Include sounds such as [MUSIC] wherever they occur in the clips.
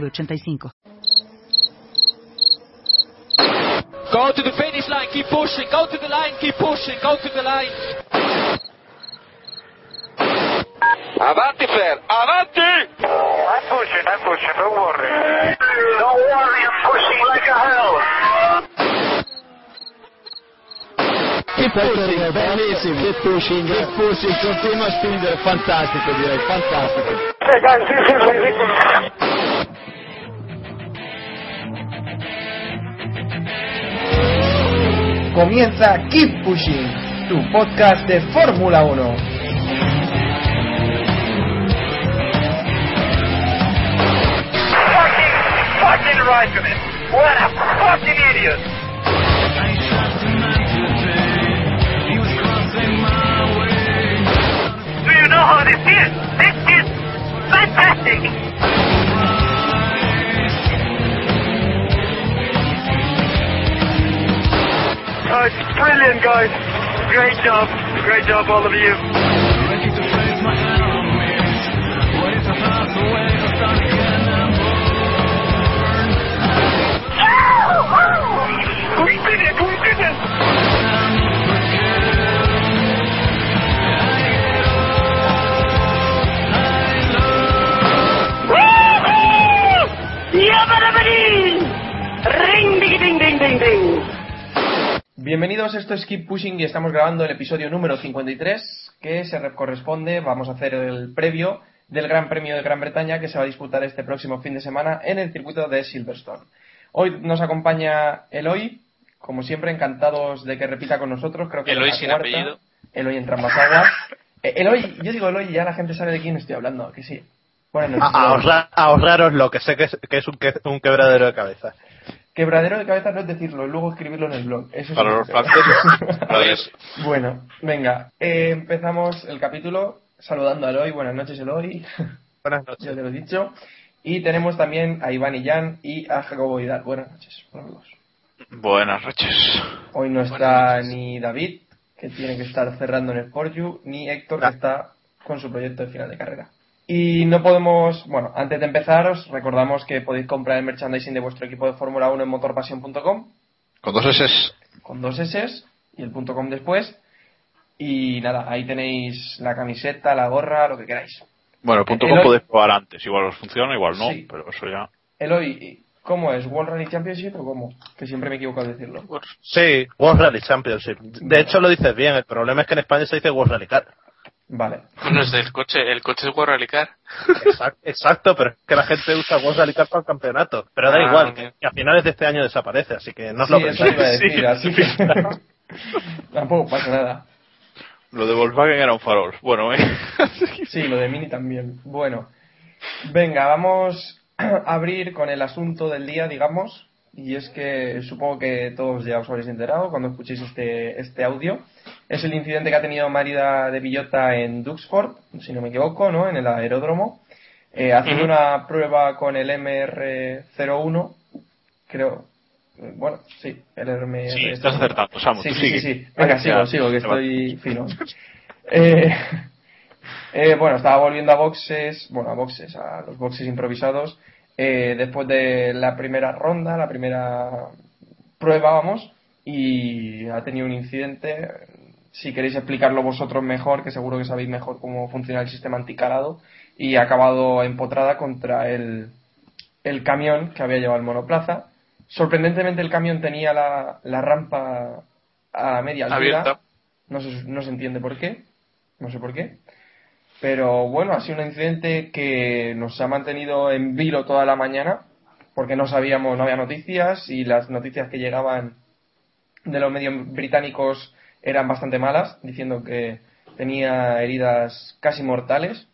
906985. Go to the finish line, keep pushing, go to the line, keep pushing, go to the line. Avanti, Fer, avanti! I'm pushing, I'm pushing, don't worry. Don't worry, I'm pushing like a hell. Keep pushing, bellissimo, keep pushing, keep pushing, continua a spingere, fantastico direi, fantastico. Sì, dai, sì, sì, sì, Comienza Keep Pushing, tu podcast de Fórmula 1. Fucking, fucking Raikkonen. What a fucking idiot. Do you know how this is? This is fantastic. Brilliant, guys. Great job. Great job, all of you. Bienvenidos, esto es Keep Pushing y estamos grabando el episodio número 53 que se re- corresponde, vamos a hacer el previo del Gran Premio de Gran Bretaña que se va a disputar este próximo fin de semana en el circuito de Silverstone. Hoy nos acompaña Eloy, como siempre encantados de que repita con nosotros, creo que es Eloy la sin cuarta. apellido. Eloy en aguas. Eh, Eloy, yo digo Eloy y ya la gente sabe de quién estoy hablando, que sí. Noches. A- ahorra- ahorraros lo que sé que es, que es un, que- un quebradero de cabeza. Quebradero de cabeza no es decirlo, luego escribirlo en el blog. Eso Para los franceses. [LAUGHS] Bueno, venga, eh, empezamos el capítulo saludando a Eloy. Buenas noches, Eloy. [LAUGHS] Buenas ya noches. te lo he dicho. Y tenemos también a Iván y Jan y a Jacobo Vidal. Buenas noches. Buenas noches. Hoy no está ni David, que tiene que estar cerrando en Sport You, ni Héctor, que está con su proyecto de final de carrera. Y no podemos, bueno, antes de empezar, os recordamos que podéis comprar el merchandising de vuestro equipo de Fórmula 1 en motorpasión.com Con dos S. con dos S y el punto .com después. Y nada, ahí tenéis la camiseta, la gorra, lo que queráis. Bueno, el punto Eloy- com podéis probar antes. Igual os funciona, igual no. Sí. Pero eso ya. Eloy, ¿cómo es? ¿World Rally Championship o cómo? Que siempre me equivoco al decirlo. Sí, World Rally Championship. De hecho lo dices bien, el problema es que en España se dice World Rally Car. Vale. Bueno, es del coche, el coche es World Rally Car. Exacto, exacto, pero es que la gente usa World Rally Car para el campeonato. Pero da Ah, igual, bien. que a finales de este año desaparece, así que no os Sí, lo eso iba a decir, Sí, así que [LAUGHS] tampoco pasa nada. Lo de Volkswagen era un farol. Bueno, eh. [LAUGHS] Sí, lo de Mini también. Bueno, venga, vamos a abrir con el asunto del día, digamos. Y es que supongo que todos ya os habréis enterado cuando escuchéis este, este audio. Es el incidente que ha tenido Marida de Villota en Duxford, si no me equivoco, ¿no? En el aeródromo. Eh, haciendo una prueba con el MR01, creo. eh, Bueno, sí, el MR01. Sí, estás acertando, Samu, Sí, tú sí, sigue. sí, sí. Venga, sigo, sigo, que estoy fino. [LAUGHS] Eh, [LAUGHS] eh, bueno, estaba volviendo a boxes, bueno, a boxes, a los boxes improvisados, eh, después de la primera ronda, la primera prueba, vamos, y ha tenido un incidente. Si queréis explicarlo vosotros mejor, que seguro que sabéis mejor cómo funciona el sistema anticalado, y ha acabado empotrada contra el, el camión que había llevado el monoplaza. Sorprendentemente el camión tenía la, la rampa a media altura. Abierta. No se, no se entiende por qué. No sé por qué. Pero bueno, ha sido un incidente que nos ha mantenido en vilo toda la mañana. Porque no sabíamos, no había noticias y las noticias que llegaban de los medios británicos eran bastante malas, diciendo que tenía heridas casi mortales.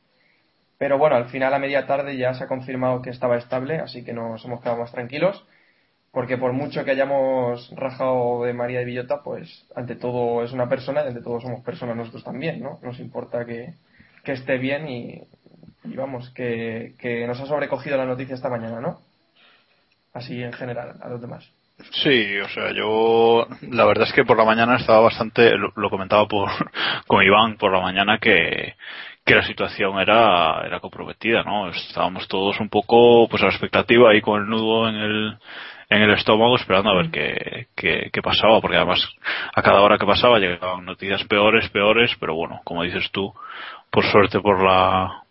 Pero bueno, al final a media tarde ya se ha confirmado que estaba estable, así que nos hemos quedado más tranquilos. Porque por mucho que hayamos rajado de María de Villota, pues ante todo es una persona y ante todo somos personas nosotros también, ¿no? Nos importa que, que esté bien y, y vamos, que, que nos ha sobrecogido la noticia esta mañana, ¿no? Así en general, a los demás. Sí, o sea, yo la verdad es que por la mañana estaba bastante, lo, lo comentaba por, [LAUGHS] con Iván por la mañana que, que la situación era, era comprometida, ¿no? Estábamos todos un poco pues a la expectativa ahí con el nudo en el, en el estómago esperando a ver qué, qué, qué pasaba, porque además a cada hora que pasaba llegaban noticias peores, peores, pero bueno, como dices tú, por suerte por la,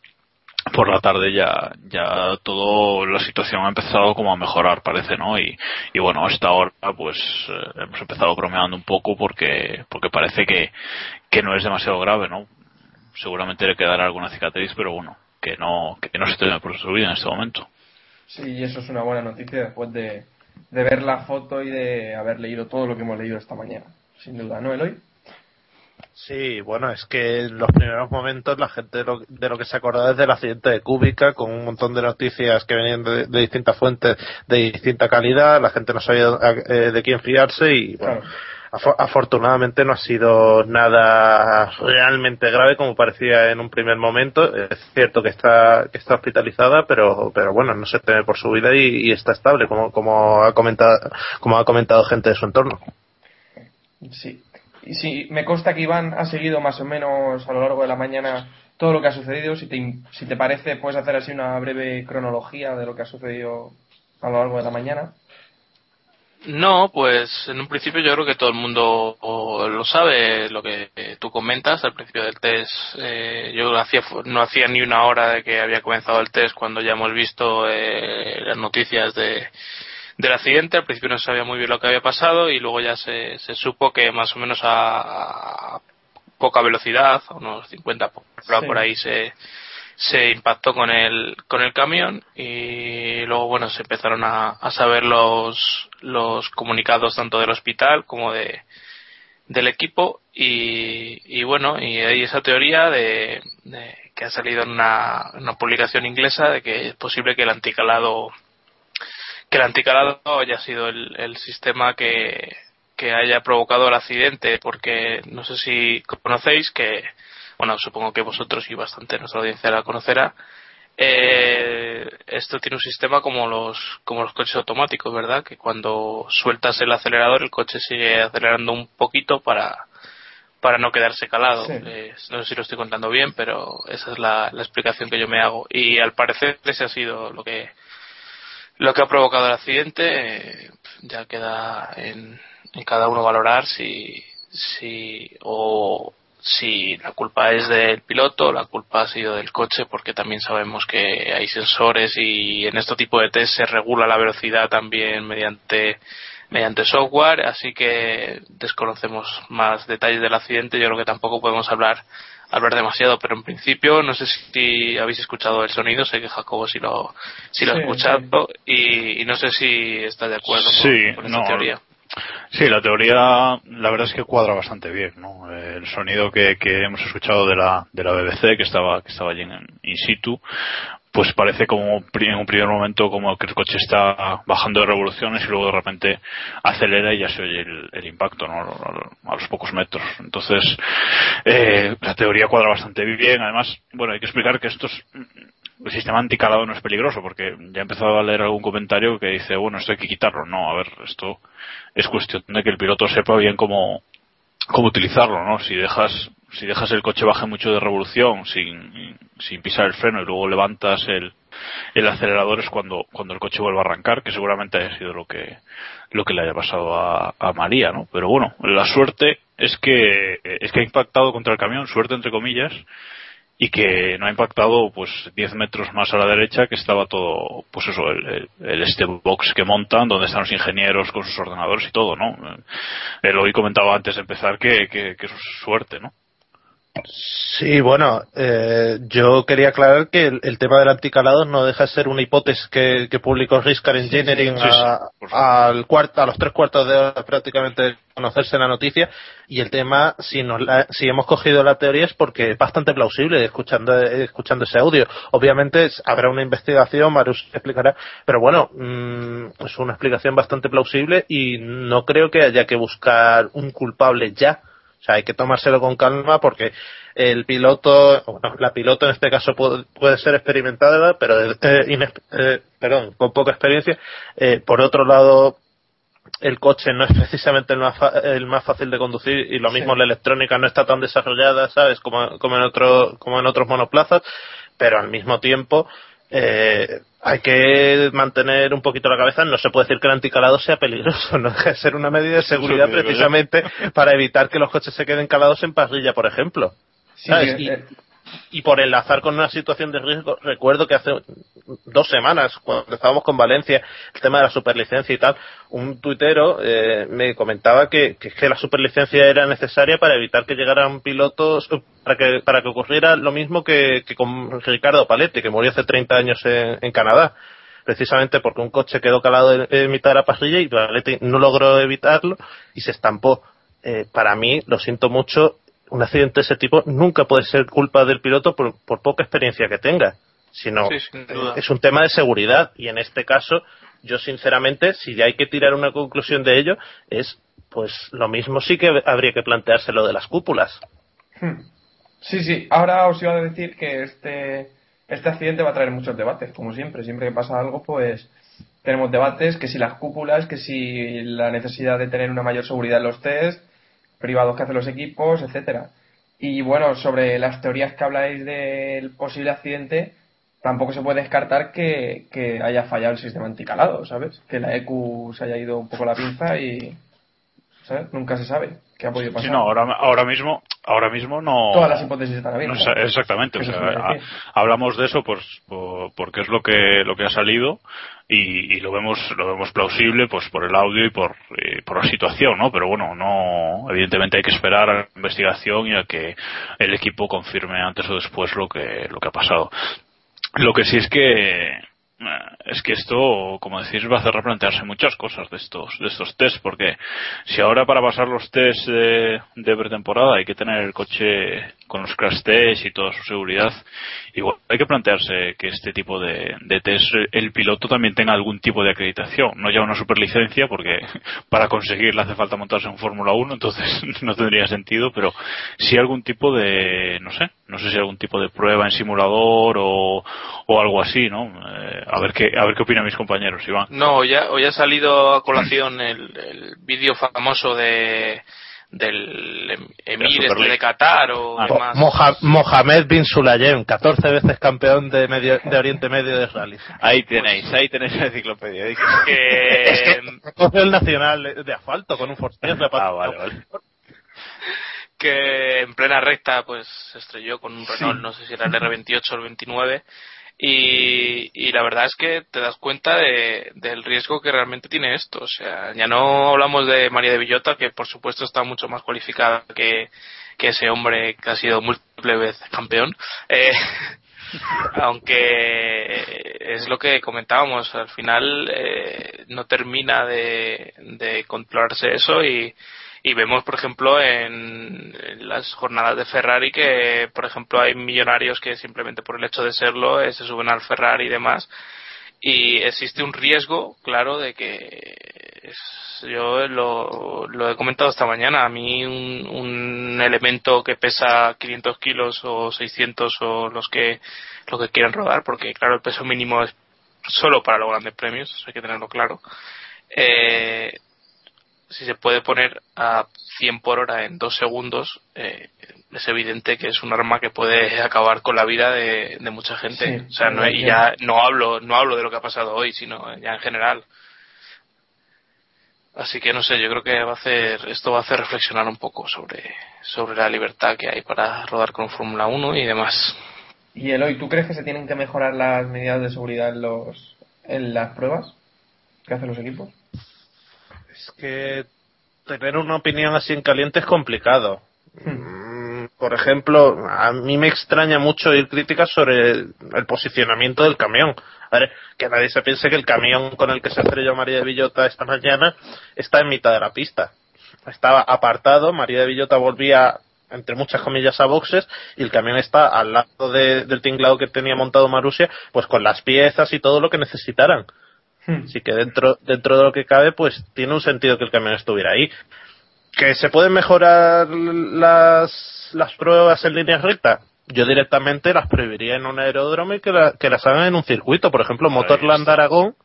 por la tarde ya ya todo la situación ha empezado como a mejorar parece no y, y bueno hasta ahora pues eh, hemos empezado bromeando un poco porque porque parece que que no es demasiado grave no seguramente le quedará alguna cicatriz pero bueno que no que no se teme por su vida en este momento Sí, eso es una buena noticia después de, de ver la foto y de haber leído todo lo que hemos leído esta mañana. Sin duda, ¿no, Eloy? Sí, bueno, es que en los primeros momentos la gente de lo, de lo que se acordaba es del accidente de Cúbica, con un montón de noticias que venían de, de distintas fuentes de distinta calidad, la gente no sabía eh, de quién fiarse y bueno, afo- afortunadamente no ha sido nada realmente grave como parecía en un primer momento. Es cierto que está, que está hospitalizada, pero, pero bueno, no se teme por su vida y, y está estable, como, como ha comentado, como ha comentado gente de su entorno. Sí. Y sí, me consta que Iván ha seguido más o menos a lo largo de la mañana todo lo que ha sucedido. Si te, si te parece, puedes hacer así una breve cronología de lo que ha sucedido a lo largo de la mañana. No, pues en un principio yo creo que todo el mundo lo sabe, lo que tú comentas al principio del test. Eh, yo hacía, no hacía ni una hora de que había comenzado el test cuando ya hemos visto eh, las noticias de, del accidente. Al principio no se sabía muy bien lo que había pasado y luego ya se, se supo que más o menos a, a poca velocidad, a unos 50 por Sí. por ahí se, se impactó con el con el camión y luego bueno se empezaron a, a saber los los comunicados tanto del hospital como de del equipo y, y bueno y hay esa teoría de, de que ha salido en una, una publicación inglesa de que es posible que el anticalado que el anticalado haya sido el, el sistema que, que haya provocado el accidente porque no sé si conocéis que bueno, supongo que vosotros y bastante nuestra audiencia la conocerá. Eh, esto tiene un sistema como los como los coches automáticos, ¿verdad? Que cuando sueltas el acelerador el coche sigue acelerando un poquito para para no quedarse calado. Sí. Eh, no sé si lo estoy contando bien, pero esa es la, la explicación que yo me hago. Y al parecer ese ha sido lo que lo que ha provocado el accidente. Eh, ya queda en, cada uno valorar si si o si la culpa es del piloto, la culpa ha sido del coche, porque también sabemos que hay sensores y en este tipo de test se regula la velocidad también mediante mediante software, así que desconocemos más detalles del accidente. Yo creo que tampoco podemos hablar hablar demasiado, pero en principio no sé si habéis escuchado el sonido, sé que Jacobo sí lo sí lo ha Sí, escuchado y, y no sé si está de acuerdo con- Sí, con, esta no, teoría. Sí, la teoría, la verdad es que cuadra bastante bien, ¿no? El sonido que, que hemos escuchado de la, de la BBC, que estaba, que estaba allí en in situ, pues parece como en un primer momento como que el coche está bajando de revoluciones y luego de repente acelera y ya se oye el, el impacto, ¿no? A, los pocos metros. Entonces, eh, la teoría cuadra bastante bien. Además, bueno, hay que explicar que estos el sistema anticalado no es peligroso porque ya he empezado a leer algún comentario que dice bueno esto hay que quitarlo no a ver esto es cuestión de que el piloto sepa bien cómo cómo utilizarlo no si dejas si dejas el coche baje mucho de revolución sin sin pisar el freno y luego levantas el el acelerador es cuando cuando el coche vuelve a arrancar que seguramente haya sido lo que lo que le haya pasado a, a María no pero bueno la suerte es que es que ha impactado contra el camión suerte entre comillas y que no ha impactado pues 10 metros más a la derecha que estaba todo pues eso el, el, este box que montan donde están los ingenieros con sus ordenadores y todo no el hoy comentaba antes de empezar que, que, que eso es suerte no Sí, bueno, eh, yo quería aclarar que el, el tema del anticalado no deja de ser una hipótesis que, que publicó Riskar Engineering sí, sí, a, al cuarto, a los tres cuartos de hora prácticamente de conocerse la noticia y el tema, si, nos la- si hemos cogido la teoría es porque es bastante plausible escuchando, escuchando ese audio. Obviamente habrá una investigación, Marius explicará, pero bueno, mm, es una explicación bastante plausible y no creo que haya que buscar un culpable ya. O sea, hay que tomárselo con calma porque el piloto, bueno, la piloto en este caso puede, puede ser experimentada, pero eh, eh, perdón, con poca experiencia. Eh, por otro lado, el coche no es [LAUGHS] precisamente el más, fa- el más fácil de conducir y lo mismo Sí. la electrónica no está tan desarrollada, ¿sabes? Como, como en otro, como en otros monoplazas, pero al mismo tiempo eh, hay que mantener un poquito la cabeza. No se puede decir que el anticalado sea peligroso, [LAUGHS] no deja de ser una medida de seguridad Sí, precisamente para evitar que los coches se queden calados en parrilla, por ejemplo. Sí, ¿Sabes? sí, Y- eh, y por enlazar con una situación de riesgo, recuerdo que hace dos semanas, cuando estábamos con Valencia, el tema de la superlicencia y tal, un tuitero eh, me comentaba que, que, la superlicencia era necesaria para evitar que llegaran pilotos, eh, para que, para que ocurriera lo mismo que, que con Ricardo Paletti, que murió hace 30 años en, Canadá. Precisamente porque un coche quedó calado en mitad de la parrilla y Paletti no logró evitarlo y se estampó. Eh, para mí, lo siento mucho, un accidente de ese tipo nunca puede ser culpa del piloto por, por poca experiencia que tenga, sino Sí, es un tema de seguridad y en este caso yo sinceramente si ya hay que tirar una conclusión de ello es pues lo mismo sí que habría que plantearse lo de las cúpulas. Hmm. Sí, sí. Ahora os iba a decir que este, este accidente va a traer muchos debates, como siempre. Siempre que pasa algo, pues tenemos debates, que si las cúpulas, que si la necesidad de tener una mayor seguridad en los test, privados que hacen los equipos, etcétera. Y bueno, sobre las teorías que habláis del posible accidente, tampoco se puede descartar que, que haya fallado el sistema anticalado, ¿sabes? Que la EQ se haya ido un poco la pinza y... ¿sabes? Nunca se sabe qué ha podido pasar. Sí, no, ahora, ahora mismo, ahora mismo no. Todas las hipótesis están no abiertas. sa- exactamente, o sea, a- hablamos de eso pues por- porque es lo que lo que ha salido y, y lo vemos lo vemos plausible pues por el audio y por eh, por la situación, ¿no? Pero bueno, no evidentemente hay que esperar a la investigación y a que el equipo confirme antes o después lo que lo que ha pasado. Lo que sí es que es que esto, como decís, va a hacer replantearse muchas cosas de estos de estos test, porque si ahora para pasar los test de, de pretemporada hay que tener el coche con los crash test y toda su seguridad, igual hay que plantearse que este tipo de, test el piloto también tenga algún tipo de acreditación, no ya una superlicencia, porque [LAUGHS] para conseguirla hace falta montarse en Fórmula 1, entonces [LAUGHS] no tendría sentido, pero sí algún tipo de, no sé, no sé si algún tipo de prueba en simulador o, algo así, ¿no? Eh, a ver qué a ver qué opinan mis compañeros, Iván. No, ha, hoy ha salido a colación el vídeo famoso de del em- emir este de Qatar o Ah, demás. Moja- Mohamed bin Sulayem, 14 veces campeón de, medio, de Oriente Medio de rally. Ahí tenéis, ahí tenéis la enciclopedia. que- [LAUGHS] que, Cogió el nacional de, de asfalto con un Fortier Ah, vale, vale. que en plena recta pues se estrelló con un Renault, no sé si era el R28 o el 29 y, y la verdad es que te das cuenta de, del riesgo que realmente tiene esto. O sea, ya no hablamos de María de Villota, que por supuesto está mucho más cualificada que, que ese hombre que ha sido múltiple veces campeón. Eh, [LAUGHS] aunque es lo que comentábamos, al final eh, no termina de, de controlarse eso y, y vemos, por ejemplo, en, las jornadas de Ferrari que, por ejemplo, hay millonarios que simplemente por el hecho de serlo eh, se suben al Ferrari y demás. Y existe un riesgo, claro, de que yo lo, he comentado esta mañana. A mí un, un elemento que pesa 500 kilos o 600 o los que lo que quieran rodar, porque claro, el peso mínimo es solo para los grandes premios, hay que tenerlo claro. Eh, si se puede poner a 100 por hora en dos segundos, eh, es evidente que es un arma que puede acabar con la vida de, de mucha gente. Sí, o sea, no, y ya no hablo, no hablo de lo que ha pasado hoy, sino ya en general. Así que no sé, yo creo que va a hacer, esto va a hacer reflexionar un poco sobre, sobre la libertad que hay para rodar con Fórmula 1 y demás. Y Eloy, ¿tú crees que se tienen que mejorar las medidas de seguridad en, los, en las pruebas que hacen los equipos? Es que tener una opinión así en caliente es complicado. Mm, por ejemplo, a mí me extraña mucho oír críticas sobre el, posicionamiento del camión. Que nadie se piense que el camión con el que se estrelló María de Villota esta mañana está en mitad de la pista. Estaba apartado, María de Villota volvía entre muchas comillas a boxes y el camión está al lado de- del tinglado que tenía montado Marusia pues con las piezas y todo lo que necesitaran Hmm. así que dentro dentro de lo que cabe pues tiene un sentido que el camión estuviera ahí que se pueden mejorar las las pruebas en línea recta yo directamente las prohibiría en un aeródromo y que, la- que las hagan en un circuito por ejemplo Motorland. Aragón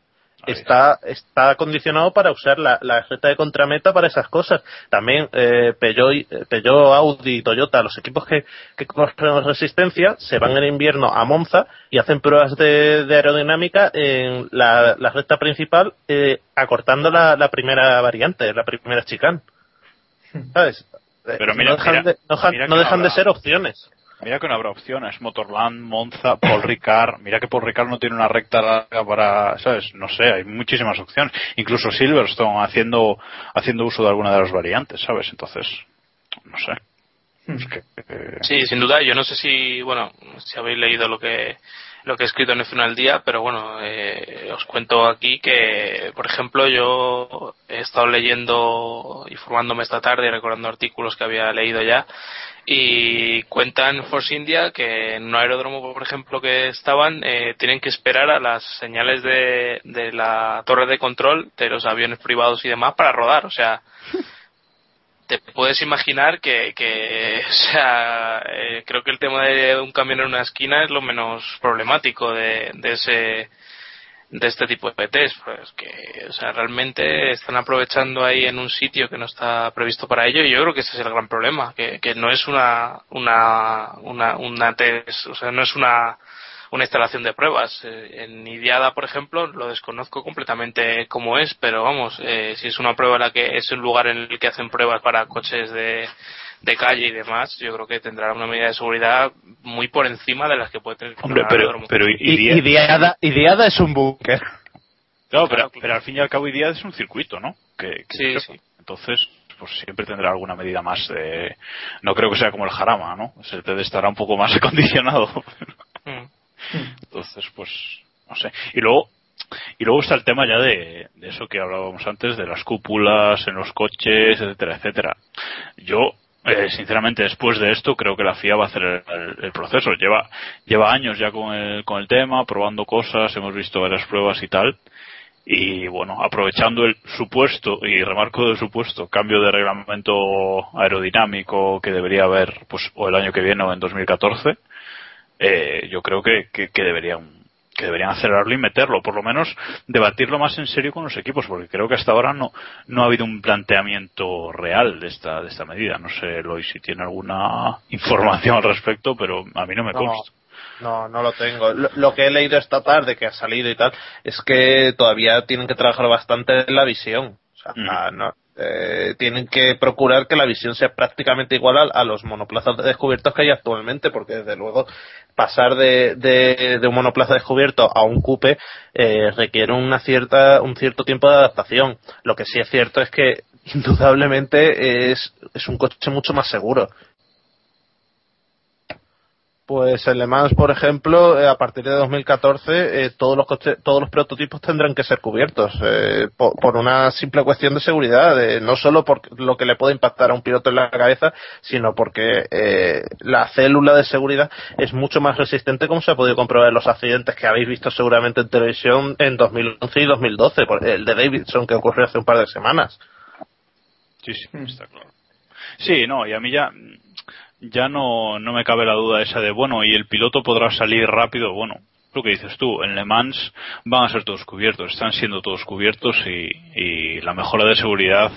está está condicionado para usar la, la recta de contrameta para esas cosas. También eh, Peugeot, y- eh, Peugeot, Audi, Toyota, los equipos que, que corren resistencia, se van en invierno a Monza y hacen pruebas de, de aerodinámica en la, la recta principal, eh, acortando la, la primera variante, la primera chicane. ¿Sabes? Eh, Pero mira- no dejan, mira- de, no dejan- mira que no dejan de ser opciones. Mira que no habrá opciones. Motorland, Monza, Paul Ricard. Mira que Paul Ricard no tiene una recta larga para, ¿sabes? No sé, hay muchísimas opciones. Incluso Silverstone haciendo, haciendo uso de alguna de las variantes, ¿sabes? Entonces, no sé. Es que, eh, Sí, sin duda. Yo no sé si, bueno, si habéis leído lo que lo que he escrito en el final del día, pero bueno, eh, os cuento aquí que, por ejemplo, yo he estado leyendo, informándome esta tarde, y recordando artículos que había leído ya, y cuentan Force India que en un aeródromo, por ejemplo, que estaban, eh, tienen que esperar a las señales de la torre de control de los aviones privados y demás para rodar. O sea, [LAUGHS] te puedes imaginar que, que [LAUGHS] o sea, eh, creo que el tema de un camión en una esquina es lo menos problemático de, de ese de este tipo de PTs, pues que, o sea, realmente están aprovechando ahí en un sitio que no está previsto para ello y yo creo que ese es el gran problema, que, que no es una, una, una, una test, o sea, no es una, una instalación de pruebas. Eh, en Idiada, por ejemplo, lo desconozco completamente cómo es, pero vamos, eh, si es una prueba en la que es un lugar en el que hacen pruebas para coches de, de calle y demás, yo creo que tendrá una medida de seguridad muy por encima de las que puede tener hombre, pero, pero Idiada- Idiada, Idiada es un búnker. Claro, pero, pero al fin y al cabo Idiada es un circuito, ¿no? Que, que Sí, sí. Entonces, pues siempre tendrá alguna medida más de... No creo que sea como el Jarama, ¿no? Se te estará un poco más [LAUGHS] acondicionado. Mm. Entonces, pues, no sé. Y luego, y luego está el tema ya de, de eso que hablábamos antes, de las cúpulas en los coches, etcétera, etcétera. Yo, eh, sinceramente, después de esto, creo que la FIA va a hacer el proceso. Lleva, lleva años ya con el, con el tema, probando cosas, hemos visto varias pruebas y tal. Y bueno, aprovechando el supuesto, y remarco del supuesto, cambio de reglamento aerodinámico que debería haber, pues, o el año que viene o en 2014, eh, yo creo que, que, que deberían que deberían acelerarlo y meterlo, por lo menos debatirlo más en serio con los equipos, porque creo que hasta ahora no, no ha habido un planteamiento real de esta, de esta medida. No sé, Lois, si tiene alguna información al respecto, pero a mí no me No. consta. No, no lo tengo. Lo, lo que he leído esta tarde, que ha salido y tal, es que todavía tienen que trabajar bastante en la visión. O sea, no, eh, tienen que procurar que la visión sea prácticamente igual a, los monoplazas descubiertos que hay actualmente, porque desde luego pasar de, de, de un monoplaza descubierto a un coupe eh, requiere una cierta, un cierto tiempo de adaptación. Lo que sí es cierto es que [LAUGHS] indudablemente es, es un coche mucho más seguro. Pues en Le Mans, por ejemplo, eh, a partir de 2014, eh, todos los todos los prototipos tendrán que ser cubiertos eh, por, por una simple cuestión de seguridad, eh, no solo por lo que le puede impactar a un piloto en la cabeza, sino porque eh, la célula de seguridad es mucho más resistente, como se ha podido comprobar en los accidentes que habéis visto seguramente en televisión en 2011 y 2012, por el de Davidson que ocurrió hace un par de semanas. Sí, sí, está claro. Sí, no, y a mí ya, ya no, no me cabe la duda esa de, bueno, y el piloto podrá salir rápido, bueno, lo que dices tú, en Le Mans van a ser todos cubiertos, están siendo todos cubiertos y, y la mejora de seguridad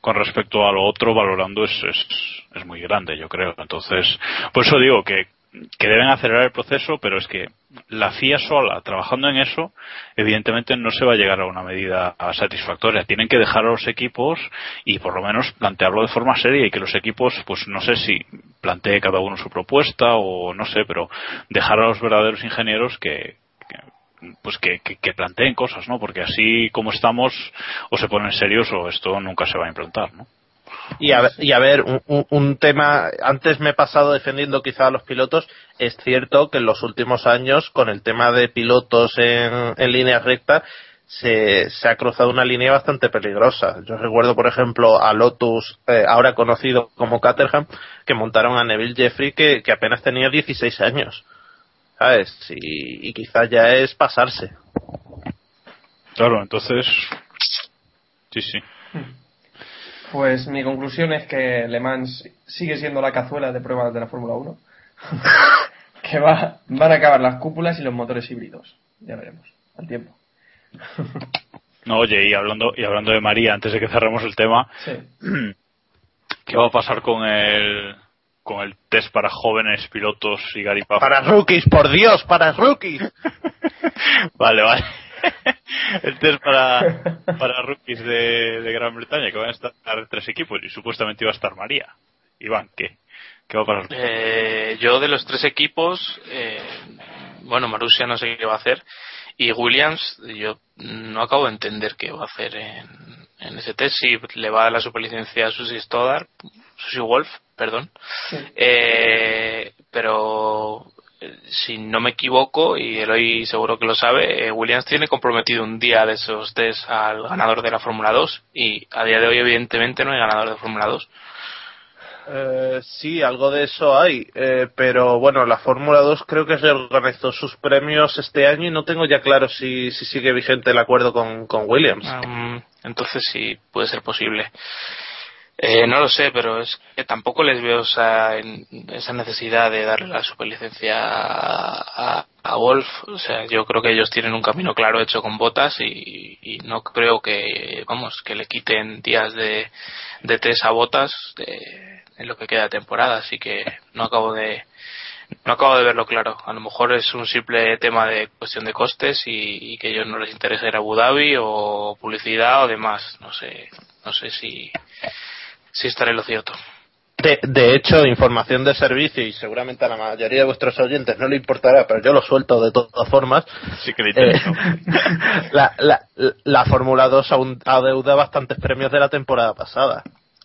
con respecto a lo otro valorando es, es, es muy grande, yo creo. Entonces, por eso digo que, que deben acelerar el proceso, pero es que la FIA sola, trabajando en eso, evidentemente no se va a llegar a una medida satisfactoria. Tienen que dejar a los equipos y por lo menos plantearlo de forma seria y que los equipos, pues no sé si plantee cada uno su propuesta o no sé, pero dejar a los verdaderos ingenieros que, pues que planteen cosas, ¿no? Porque así como estamos, o se ponen serios o esto nunca se va a implantar, ¿no? Y a, ver- y a ver, un, un- un tema, antes me he pasado defendiendo quizá a los pilotos, es cierto que en los últimos años, con el tema de pilotos en, en línea recta, se, se ha cruzado una línea bastante peligrosa. Yo recuerdo, por ejemplo, a Lotus, eh, ahora conocido como Caterham, que montaron a Neville Jeffrey, que, que apenas tenía 16 años. ¿Sabes? Y, y quizás ya es pasarse. Claro, entonces. Sí, sí. Pues mi conclusión es que Le Mans sigue siendo la cazuela de pruebas de la Fórmula 1. [LAUGHS] que va, van a acabar las cúpulas y los motores híbridos. Ya veremos, al tiempo. [LAUGHS] No, oye, y hablando, y hablando de María, antes de que cerremos el tema, Sí. [CLEARS THROAT] ¿qué va a pasar con el, con el test para jóvenes pilotos y Gary Puff? Para rookies, por Dios, para rookies. [LAUGHS] Vale, vale. [LAUGHS] el test para, para rookies de, de Gran Bretaña, que van a estar tres equipos y supuestamente iba a estar María. Iván, ¿qué? ¿Qué va a pasar? Eh, yo de los tres equipos, eh, bueno, Marussia no sé qué va a hacer. Y Williams, yo no acabo de entender qué va a hacer en, en ese test. Si le va a dar la superlicencia a Susie Stoddard, Susie Wolf, perdón. Eh, pero si no me equivoco, y Eloy seguro que lo sabe, eh, Williams tiene comprometido un día de esos test al ganador de la Fórmula 2. Y a día de hoy, evidentemente, no hay ganador de Fórmula 2. Eh, sí, algo de eso hay, eh, pero bueno, la Fórmula 2 creo que reorganizó sus premios este año y no tengo ya claro si, si sigue vigente el acuerdo con, con Williams. Um, entonces sí, puede ser posible. Eh, no lo sé, pero es que tampoco les veo esa, esa necesidad de darle la superlicencia a, a, Wolf. O sea, yo creo que ellos tienen un camino claro hecho con botas y, y no creo que, vamos, que le quiten días de, de test a botas de- en lo que queda temporada. Así que no acabo de, no acabo de verlo claro. A lo mejor es un simple tema de cuestión de costes y, y que a ellos no les interesa ir a Abu Dhabi o publicidad o demás. No sé, no sé si, si estaré en lo cierto. De, de hecho, información de servicio y seguramente a la mayoría de vuestros oyentes no le importará, pero yo lo suelto de todas formas. Sí que le Eh, [LAUGHS] la, la, la Fórmula 2 aún adeuda bastantes premios de la temporada pasada.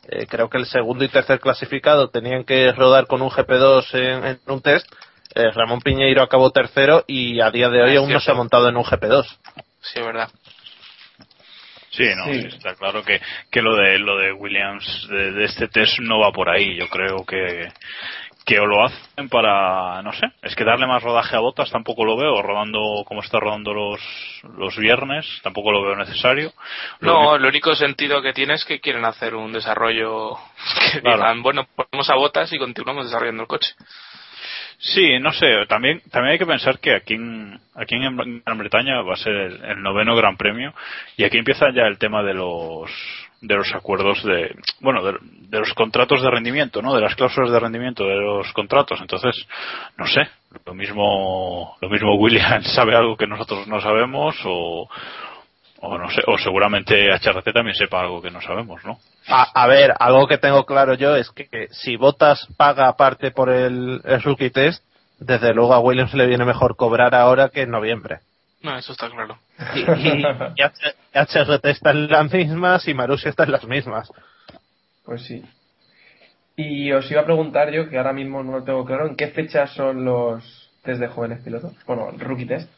Eh, creo que el segundo y tercer clasificado tenían que rodar con un GP2 en, en un test. Eh, Ramón Piñeiro acabó tercero y a día de hoy Ah, es aún no se ha montado en un GP2. Sí, es verdad. Sí, no, Sí. está claro que, que lo de lo de Williams de, de este test no va por ahí. Yo creo que que o lo hacen para no sé, es que darle más rodaje a botas tampoco lo veo, rodando como está rodando los los viernes, tampoco lo veo necesario. Lo No, único- el único sentido que tiene es que quieren hacer un desarrollo que Claro. digan, bueno, ponemos a botas y continuamos desarrollando el coche. Sí, no sé, también también hay que pensar que aquí en aquí en Gran Bretaña va a ser el, noveno Gran Premio y aquí empieza ya el tema de los de los acuerdos de bueno de, de los contratos de rendimiento, ¿no? De las cláusulas de rendimiento de los contratos. Entonces, no sé, lo mismo lo mismo Williams [LAUGHS] sabe algo que nosotros no sabemos o o no sé, o seguramente HRT también sepa algo que no sabemos, ¿no? A, a ver, algo que tengo claro yo es que, que si Botas paga aparte por el, el rookie test, desde luego a Williams le viene mejor cobrar ahora que en noviembre. No, eso está claro. Y, y- y H- HRT está en las mismas y Marussia está en las mismas. Pues sí. Y os iba a preguntar yo, que ahora mismo no lo tengo claro, ¿en qué fechas son los test de jóvenes pilotos? Bueno, el rookie test.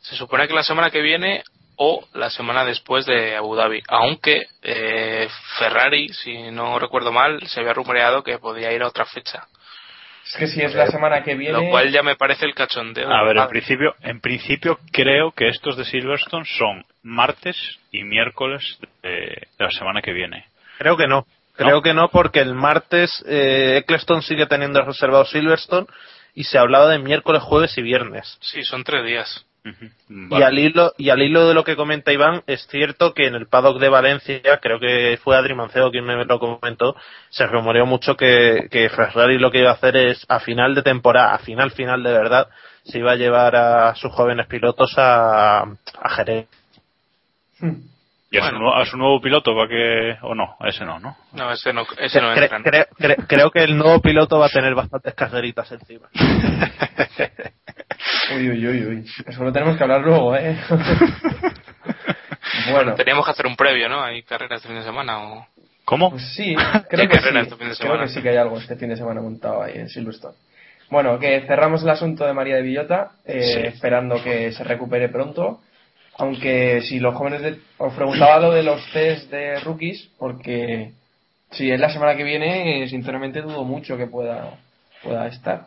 Se supone que la semana que viene o la semana después de Abu Dhabi. Aunque eh, Ferrari, si no recuerdo mal, se había rumoreado que podía ir a otra fecha. Es que si es la semana que viene... Lo cual ya me parece el cachondeo. A ver, en principio, en principio creo que estos de Silverstone son martes y miércoles de, de la semana que viene. Creo que no. Creo ¿No? que no porque el martes eh, Eccleston sigue teniendo reservado Silverstone y se hablaba de miércoles, jueves y viernes. Sí, son tres días. Y Vale. al hilo y al hilo de lo que comenta Iván, es cierto que en el paddock de Valencia, creo que fue Adri Manceo quien me lo comentó, se rumoreó mucho que, que Ferrari lo que iba a hacer es a final de temporada, a final final de verdad, se iba a llevar a sus jóvenes pilotos a, a Jerez. ¿Y a, su, Bueno. nuevo- a su nuevo piloto para que o no? A ese no, ¿no? No, ese no, ese no Cre- entra. ¿no? cre- cre- creo que el nuevo piloto va a tener bastantes carreritas encima. [LAUGHS] Uy, uy, uy, uy. Eso lo tenemos que hablar luego, ¿eh? [LAUGHS] bueno, Teníamos que hacer un previo, ¿no? Hay carreras de fin de semana o... ¿Cómo? Pues sí, ¿Qué [LAUGHS] creo que sí. este fin de Creo semana? que sí que hay algo este fin de semana montado ahí en Silverstone. Bueno, que cerramos el asunto de María de Villota, eh, Sí. esperando que se recupere pronto. Aunque si los jóvenes de... os preguntaba lo de los test de rookies, porque si es la semana que viene, eh, sinceramente dudo mucho que pueda, pueda estar.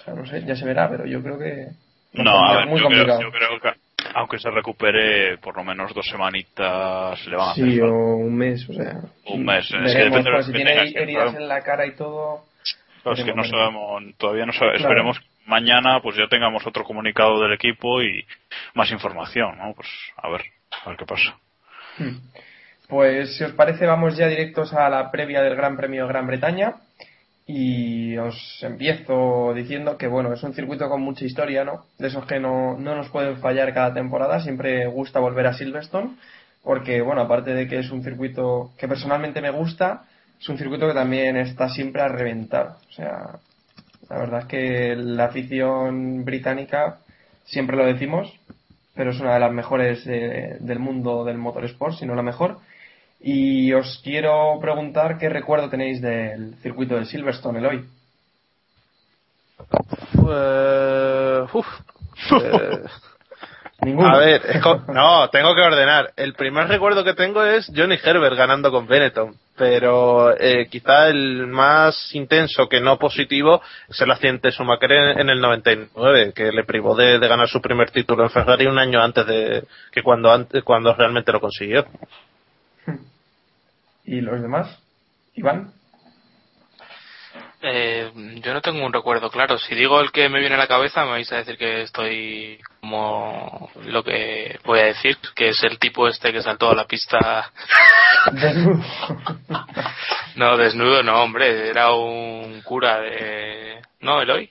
O sea, no sé, ya se verá, pero yo creo que... No, a ver, muy yo creo, complicado. yo creo que aunque se recupere por lo menos dos semanitas le van a hacer Sí, o un mes, o sea. Un mes, es que depende de lo si que tiene que heridas en la cara y todo. Es que no sabemos, todavía no sabemos, Claro. esperemos mañana pues ya tengamos otro comunicado del equipo y más información, ¿no? Pues a ver, a ver qué pasa. Hmm. Pues si os parece vamos ya directos a la previa del Gran Premio de Gran Bretaña y os empiezo diciendo que bueno, es un circuito con mucha historia, ¿no? De esos que no, no nos pueden fallar cada temporada, siempre gusta volver a Silverstone porque bueno, aparte de que es un circuito que personalmente me gusta, es un circuito que también está siempre a reventar, o sea, la verdad es que la afición británica siempre lo decimos, pero es una de las mejores eh, del mundo del motorsport, si no la mejor. Y os quiero preguntar qué recuerdo tenéis del circuito de Silverstone, Eloy. [LAUGHS] Eh, uf. Eh, Ninguno. a ver, es no, tengo que ordenar. El primer recuerdo que tengo es Johnny Herbert ganando con Benetton, pero eh, quizá el más intenso que no positivo es el accidente de Schumacher en, en el 99, que le privó de, de ganar su primer título en Ferrari un año antes de que cuando antes, cuando realmente lo consiguió. ¿Y los demás? Iván. Eh, yo no tengo un recuerdo claro. Si digo el que me viene a la cabeza, me vais a decir que estoy como lo que voy a decir, que es el tipo este que saltó a la pista. Desnudo. No, desnudo, no, hombre, era un cura de. ¿No, Eloy?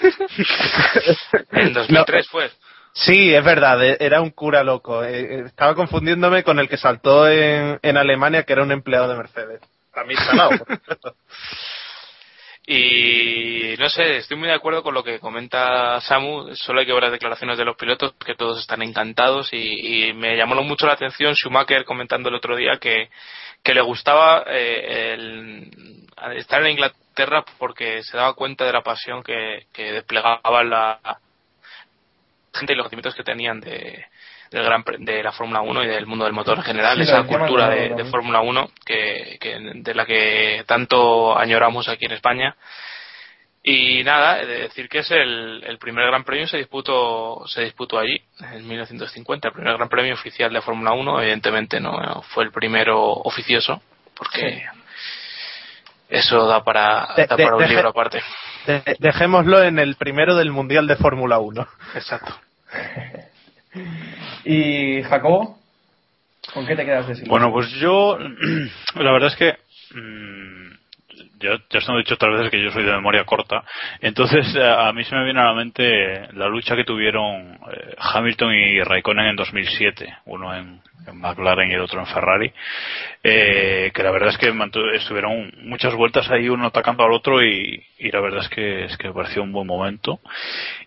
[LAUGHS] en 2003 fue. Sí, es verdad, e- era un cura loco. Eh, eh, Estaba confundiéndome con el que saltó en, en Alemania, que era un empleado de Mercedes. También salado. [LAUGHS] Y no sé, estoy muy de acuerdo con lo que comenta Samu. Solo hay que ver las declaraciones de los pilotos, que todos están encantados. Y, me llamó mucho la atención Schumacher comentando el otro día que, que le gustaba eh, el, estar en Inglaterra porque se daba cuenta de la pasión que, que desplegaba la gente y los conocimientos que tenían de, del gran de la Fórmula 1 y del mundo del motor en general, Sí, esa cultura de. Fórmula 1 que, que de la que tanto añoramos aquí en España. Y nada, de decir que es el, el primer Gran Premio se disputó se disputó allí en 1950, el primer Gran Premio oficial de Fórmula 1, evidentemente no fue el primero oficioso porque eso da para De- da de- para un deje- libro aparte. De- dejémoslo en el primero del Mundial de Fórmula 1. Exacto. [LAUGHS] [LAUGHS] ¿Y Jacobo? ¿Con qué te quedas de Silverstone? Bueno, pues yo, [CLEARS THROAT] la verdad es que, mm, ya, ya os he dicho otras veces que yo soy de memoria corta, entonces eh, a mí se me viene a la mente la lucha que tuvieron eh, Hamilton y Raikkonen en 2007, uno en, en McLaren y el otro en Ferrari, eh, que la verdad es que estuvieron muchas vueltas ahí uno atacando al otro y, y la verdad es que, es que pareció un buen momento.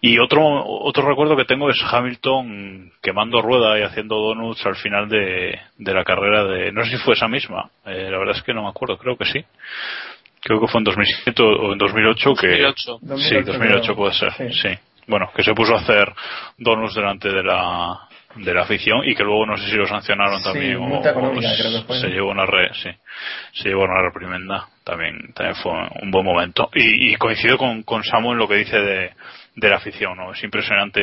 Y otro, otro recuerdo que tengo es Hamilton quemando rueda y haciendo donuts al final de, de la carrera de, no sé si fue esa misma, eh, la verdad es que no me acuerdo, creo que sí. Creo que fue en 2007 o en 2008 que... 2008. Sí, 2008 puede ser, Sí. sí. Bueno, que se puso a hacer donuts delante de la de la afición y que luego no sé si lo sancionaron Sí, también o, se llevó una re, sí, se llevó una reprimenda también también fue un buen momento. Y, y coincido con, con Samu en lo que dice de, de la afición no es impresionante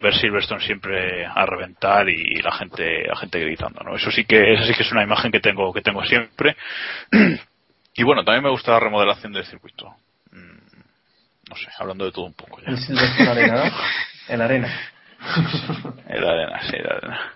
ver Silverstone siempre a reventar y la gente la gente gritando no eso sí que esa sí que es una imagen que tengo que tengo siempre [CLEARS THROAT] y bueno también me gusta la remodelación del circuito Mm, no sé hablando de todo un poco ya El Silverstone Arena, ¿no? [LAUGHS] En arena. en arena sí en arena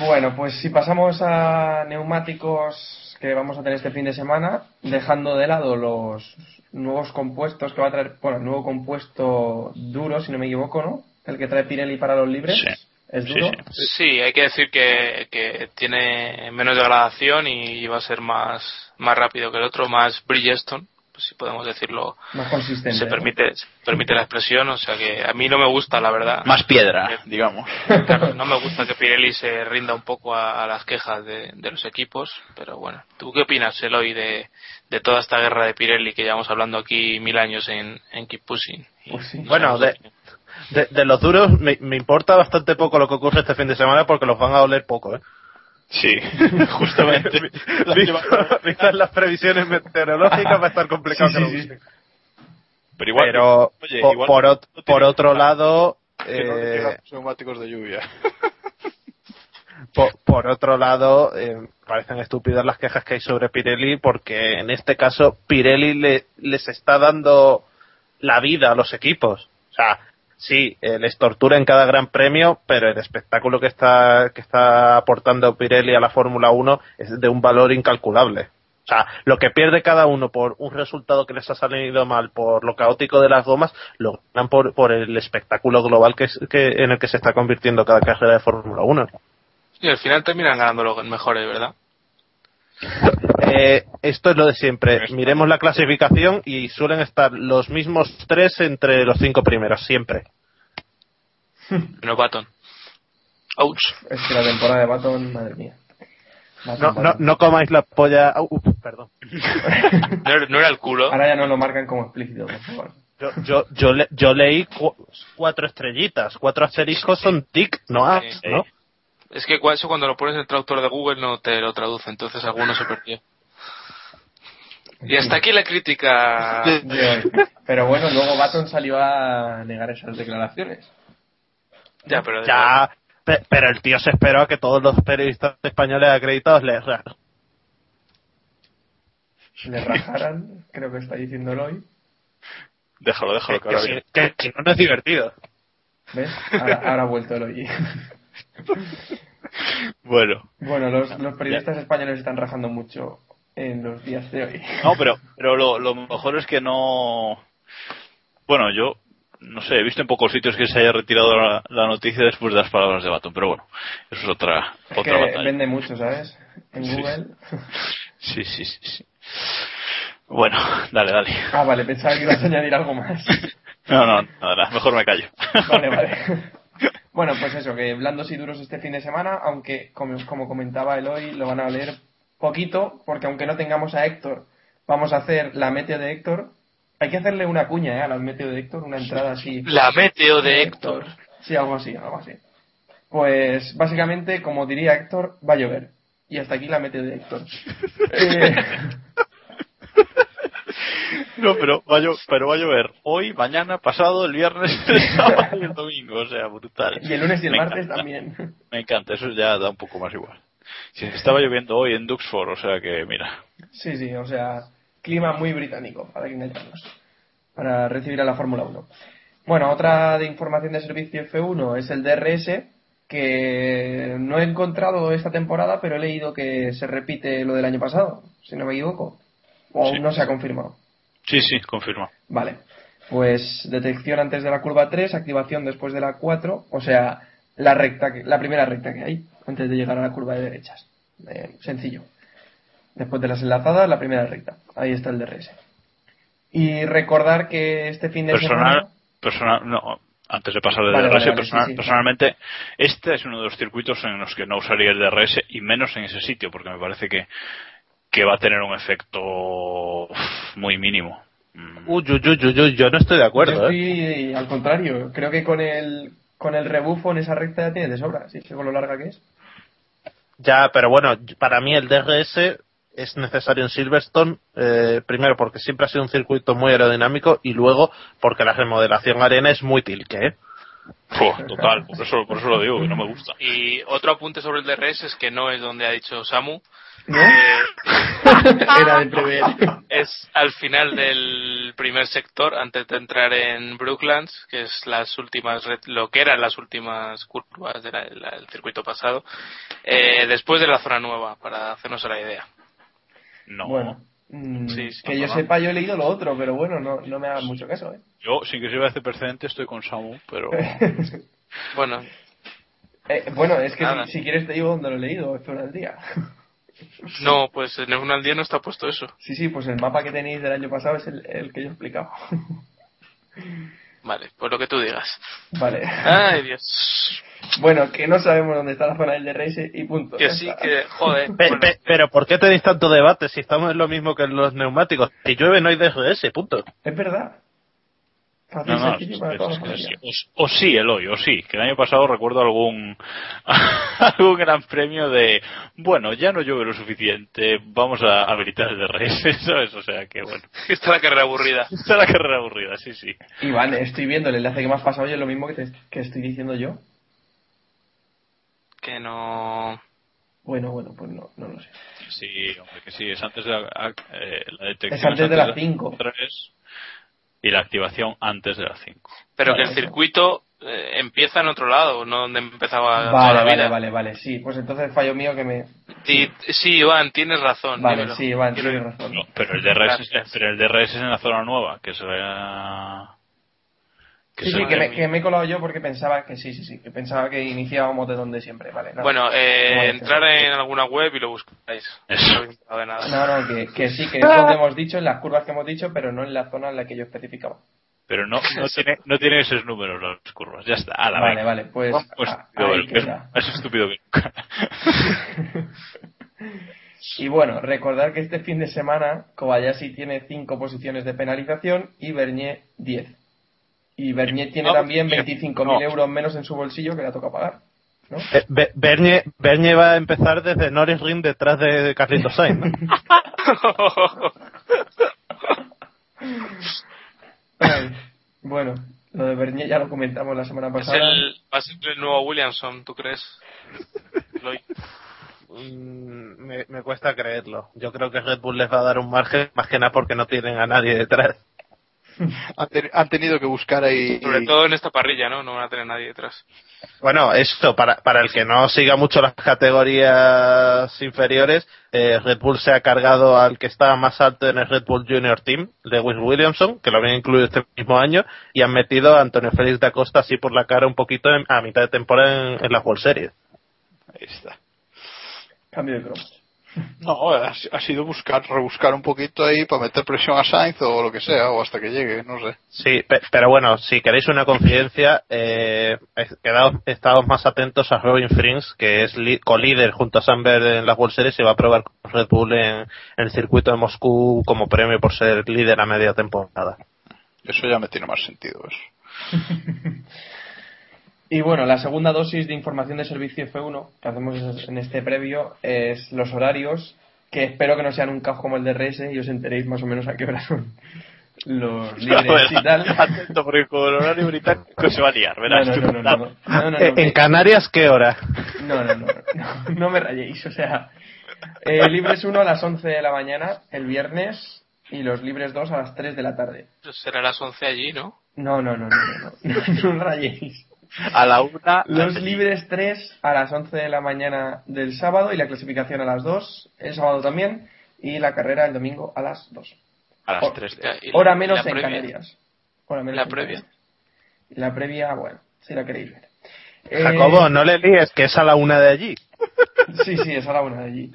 Bueno, pues si pasamos a neumáticos que vamos a tener este fin de semana, dejando de lado los nuevos compuestos que va a traer, bueno, el nuevo compuesto duro, si no me equivoco, ¿no? El que trae Pirelli para los libres. Sí. Es Sí, duro. sí. Sí, hay que decir que, que tiene menos degradación y va a ser más, más rápido que el otro, más Bridgestone, pues si podemos decirlo, Más consistente. se ¿no? permite, se permite la expresión, o sea que a mí no me gusta, la verdad. Más piedra, digamos. Claro, no me gusta que Pirelli se rinda un poco a, a las quejas de, de los equipos, pero bueno, ¿tú qué opinas, Eloy, de, de toda esta guerra de Pirelli que llevamos hablando aquí mil años en, en Keep Pushing? Y- Pues sí. Bueno, de, de, de los duros me, me importa bastante poco lo que ocurre este fin de semana porque los van a oler poco, ¿eh? Sí, [LAUGHS] justamente. [LAUGHS] Vistas las previsiones meteorológicas va a estar complicado Sí, que lo sí, sí. Pero igual, Pero oye, po- igual por, no tiene por otro lado, eh, neumáticos de lluvia. [LAUGHS] po- por, otro lado, eh, parecen estúpidas las quejas que hay sobre Pirelli porque en este caso Pirelli le, les está dando la vida a los equipos. O sea, sí, eh, les tortura en cada gran premio, pero el espectáculo que está, que está aportando Pirelli a la Fórmula 1 es de un valor incalculable. O sea, lo que pierde cada uno por un resultado que les ha salido mal, por lo caótico de las gomas, lo ganan por, por el espectáculo global que, es- que en el que se está convirtiendo cada carrera de Fórmula 1. Y al final terminan ganando los mejores, ¿verdad? Eh, esto es lo de siempre. Miremos la clasificación y suelen estar los mismos tres entre los cinco primeros, siempre. [LAUGHS] Menos Baton. Ouch. Es que la temporada de Baton, madre mía. No, no, no comáis la polla. perdón. [LAUGHS] No, era- no era el culo. Ahora ya no lo marcan como explícito, por favor. Yo, yo, yo, le- yo leí cu- cuatro estrellitas. Cuatro asteriscos son tic, no A, Sí. ¿no? Es que eso cuando lo pones en el traductor de Google no te lo traduce, entonces alguno se perdió. Y hasta aquí la crítica. Pero bueno, luego Baton salió a negar esas declaraciones. Ya, pero Ya, pero el tío se esperó a que todos los periodistas españoles acreditados le Le rajaran, creo que está diciéndolo hoy. Déjalo, déjalo, que que, ahora si, que no es divertido. ¿Ves? Ahora, ahora ha vuelto el hoy. [LAUGHS] Bueno, Bueno, los, los periodistas españoles están rajando mucho en los días de hoy. no, pero, pero lo, lo mejor es que no. Bueno, yo no sé, he visto en pocos sitios que se haya retirado la, la noticia después de las palabras de Baton, pero bueno, eso es otra, Es otra que batalla. vende mucho, ¿sabes? En Sí. Google. Sí, sí, sí, sí. Bueno, dale, dale. Ah, vale, pensaba que ibas a añadir algo más. [LAUGHS] No, no, nada, mejor me callo. Vale, vale. [LAUGHS] Bueno, pues eso, que blandos y duros este fin de semana, aunque como, como comentaba Eloy, lo van a leer poquito, porque aunque no tengamos a Héctor, vamos a hacer la meteo de Héctor. Hay que hacerle una cuña, ¿eh? A la meteo de Héctor, una entrada así. La meteo de Héctor. Sí, algo así, algo así. Pues básicamente, como diría Héctor, va a llover. Y hasta aquí la meteo de Héctor. [LAUGHS] Eh, No, pero va, a pero va a llover hoy, mañana, pasado, el viernes, [LAUGHS] el sábado y el domingo, o sea, brutal. y el lunes y el Me martes encanta. también. [LAUGHS] Me encanta, eso ya da un poco más igual. Si estaba lloviendo hoy en Duxford, o sea que, mira, Sí, sí, o sea, clima muy británico, para que engañarnos, para recibir a la Fórmula 1. Bueno, otra de información de servicio F1 es el DRS, que no he encontrado esta temporada, pero he leído que se repite lo del año pasado, si no me equivoco. O Sí. no se ha confirmado. Sí, sí, confirma. Vale. Pues detección antes de la curva 3, activación después de la 4, o sea, la recta que, la primera recta que hay antes de llegar a la curva de derechas. Eh, sencillo. Después de las enlazadas, la primera recta. Ahí está el DRS. Y recordar que este fin de Personal, semana. personal, no, antes de pasar de Vale, DRS, vale, personal- sí, sí. personalmente, este es uno de los circuitos en los que no usaría el DRS y menos en ese sitio, porque me parece que, que va a tener un efecto muy mínimo. Mm, Uy, uy, uy, uy, uy, yo no estoy de Yo acuerdo, ¿eh? estoy al contrario. Creo que con el con el rebufo en esa recta ya tiene de sobra. Sí, con lo larga que es. Ya, pero bueno, para mí el DRS es necesario en Silverstone, eh, primero porque siempre ha sido un circuito muy aerodinámico y luego porque la remodelación arena es muy tilque, ¿eh? Total, por eso, por eso lo digo, que no me gusta. Y otro apunte sobre el DRS es que no es donde ha dicho Samu. ¿No? Eh, [LAUGHS] Era de prever. es al final del primer sector, antes de entrar en Brooklands, que es las últimas, lo que eran las últimas curvas del circuito pasado, eh, después de la zona nueva, para hacernos a la idea. No, Bueno. mm, Sí, sí, que yo sepa, yo he leído lo otro, pero bueno, no, no me hagas mucho caso, ¿eh? yo sin que sirva de precedente estoy con Samu, pero [LAUGHS] Bueno, Eh, bueno, es que si, si quieres te digo dónde lo he leído, F1 al día. No, [LAUGHS] pues en un al día no está puesto eso. Sí, sí, pues el mapa que tenéis del año pasado es el, el que yo he explicado. Vale, pues lo que tú digas. vale. Ay, Dios. [LAUGHS] Bueno, que no sabemos dónde está la zona del DRS y punto. Que sí, que, joder. Pe- bueno, pe- pero ¿por qué tenéis tanto debate si estamos en lo mismo que en los neumáticos? Si llueve no hay DRS, punto. Es verdad. No, no, es- es- es- o, o sí, Eloy, o sí. Que el año pasado recuerdo algún [LAUGHS] algún gran premio de, bueno, ya no llueve lo suficiente, vamos a habilitar el DRS, [LAUGHS] ¿sabes? O sea que bueno. está la carrera aburrida. Está la carrera aburrida, sí, sí. Iván, estoy viendo el enlace que me has pasado y es lo mismo que, te, que estoy diciendo yo. Que no. Bueno, bueno, pues no, no lo sé. Sí, hombre, que sí, es antes de la, eh, la detección. Es antes de las 5. tres, y la activación antes de las 5. Pero Vale, que el eso. circuito eh, empieza en otro lado, no donde empezaba toda Vale, la vale, vida. vale, vale, sí. Pues entonces fallo mío que me... Sí, sí, Iván, tienes razón. Vale, dímelo. sí, Iván, tienes razón. No, pero el DRS, pero el DRS es en la zona nueva, que será... Que Sí, sí, que me, que me he colado yo porque pensaba que sí, sí, sí, que pensaba que iniciábamos de donde siempre, vale. nada. Bueno, eh, No, entrar en alguna web y lo buscáis. Eso. No de nada. No, no, que, que sí, que es donde hemos dicho, en las curvas que hemos dicho, pero no en la zona en la que yo especificaba. Pero no, no, tiene, no tiene esos números las curvas. Ya está. Ala, Vale, venga. vale, pues, Pues, ah, es [LAUGHS] más estúpido que nunca. [LAUGHS] Y bueno, recordar que este fin de semana Kobayashi tiene 5 posiciones de penalización y Bernier 10. Y Bernier tiene No, también bien. 25.000 No. euros menos en su bolsillo que le toca pagar. ¿no? Eh, Be- Bernie, Bernie va a empezar desde Norris Ring detrás de Carlitos Sainz. ¿no? Ay, bueno, lo de Bernier ya lo comentamos la semana Es pasada. el, va a ser el nuevo Williamson, ¿tú crees? Mm, me, me cuesta creerlo. Yo creo que Red Bull les va a dar un margen más que nada porque no tienen a nadie detrás. [LAUGHS] Han, te- han tenido que buscar ahí. Sobre todo en esta parrilla, ¿no? No van a tener nadie detrás. Bueno, esto, para, para el que no siga mucho las categorías inferiores, eh, Red Bull se ha cargado al que estaba más alto en el Red Bull Junior Team, Lewis Williamson, que lo habían incluido este mismo año, y han metido a Antonio Félix da Costa así por la cara un poquito en- a mitad de temporada en, en la World Series. Ahí está. Cambio de cromos. No, ha, ha sido buscar, rebuscar un poquito ahí para meter presión a Sainz o lo que sea, o hasta que llegue, no sé. Sí, pe- pero bueno, si queréis una confidencia, eh, quedaos, estados más atentos a Robin Frings, que es colíder junto a Samber en las World Series y va a probar con Red Bull en, en el circuito de Moscú como premio por ser líder a media temporada. Eso ya me tiene más sentido. Eso. [LAUGHS] Y bueno, la segunda dosis de información de servicio F1 que hacemos en este previo es los horarios, que espero que no sean un caos como el de RS y os enteréis más o menos a qué hora son los [LAUGHS] libres y tal. [LAUGHS] Atento, porque con el horario británico se va a liar, verás. No, no, no, no, no, no, no, Eh, que- ¿En Canarias qué hora? no, no, no, no, no me rayéis, o sea, eh, libres 1 a las 11 de la mañana el viernes y los libres 2 a las 3 de la tarde. Será las 11 allí, ¿no? No, no, no, no, no, no, no, rayéis. A la una. Los libres 3 a las 11 de la mañana del sábado y la clasificación a las 2 el sábado también y la carrera el domingo a las 2. A las Hora- tres. Ya, y la- Hora y menos en. Canarias. Hora menos La en previa. La previa, bueno, si la queréis ver. Eh, Jacobo, no le líes, que es a la una de allí. [LAUGHS] Sí, sí, es a la una de allí.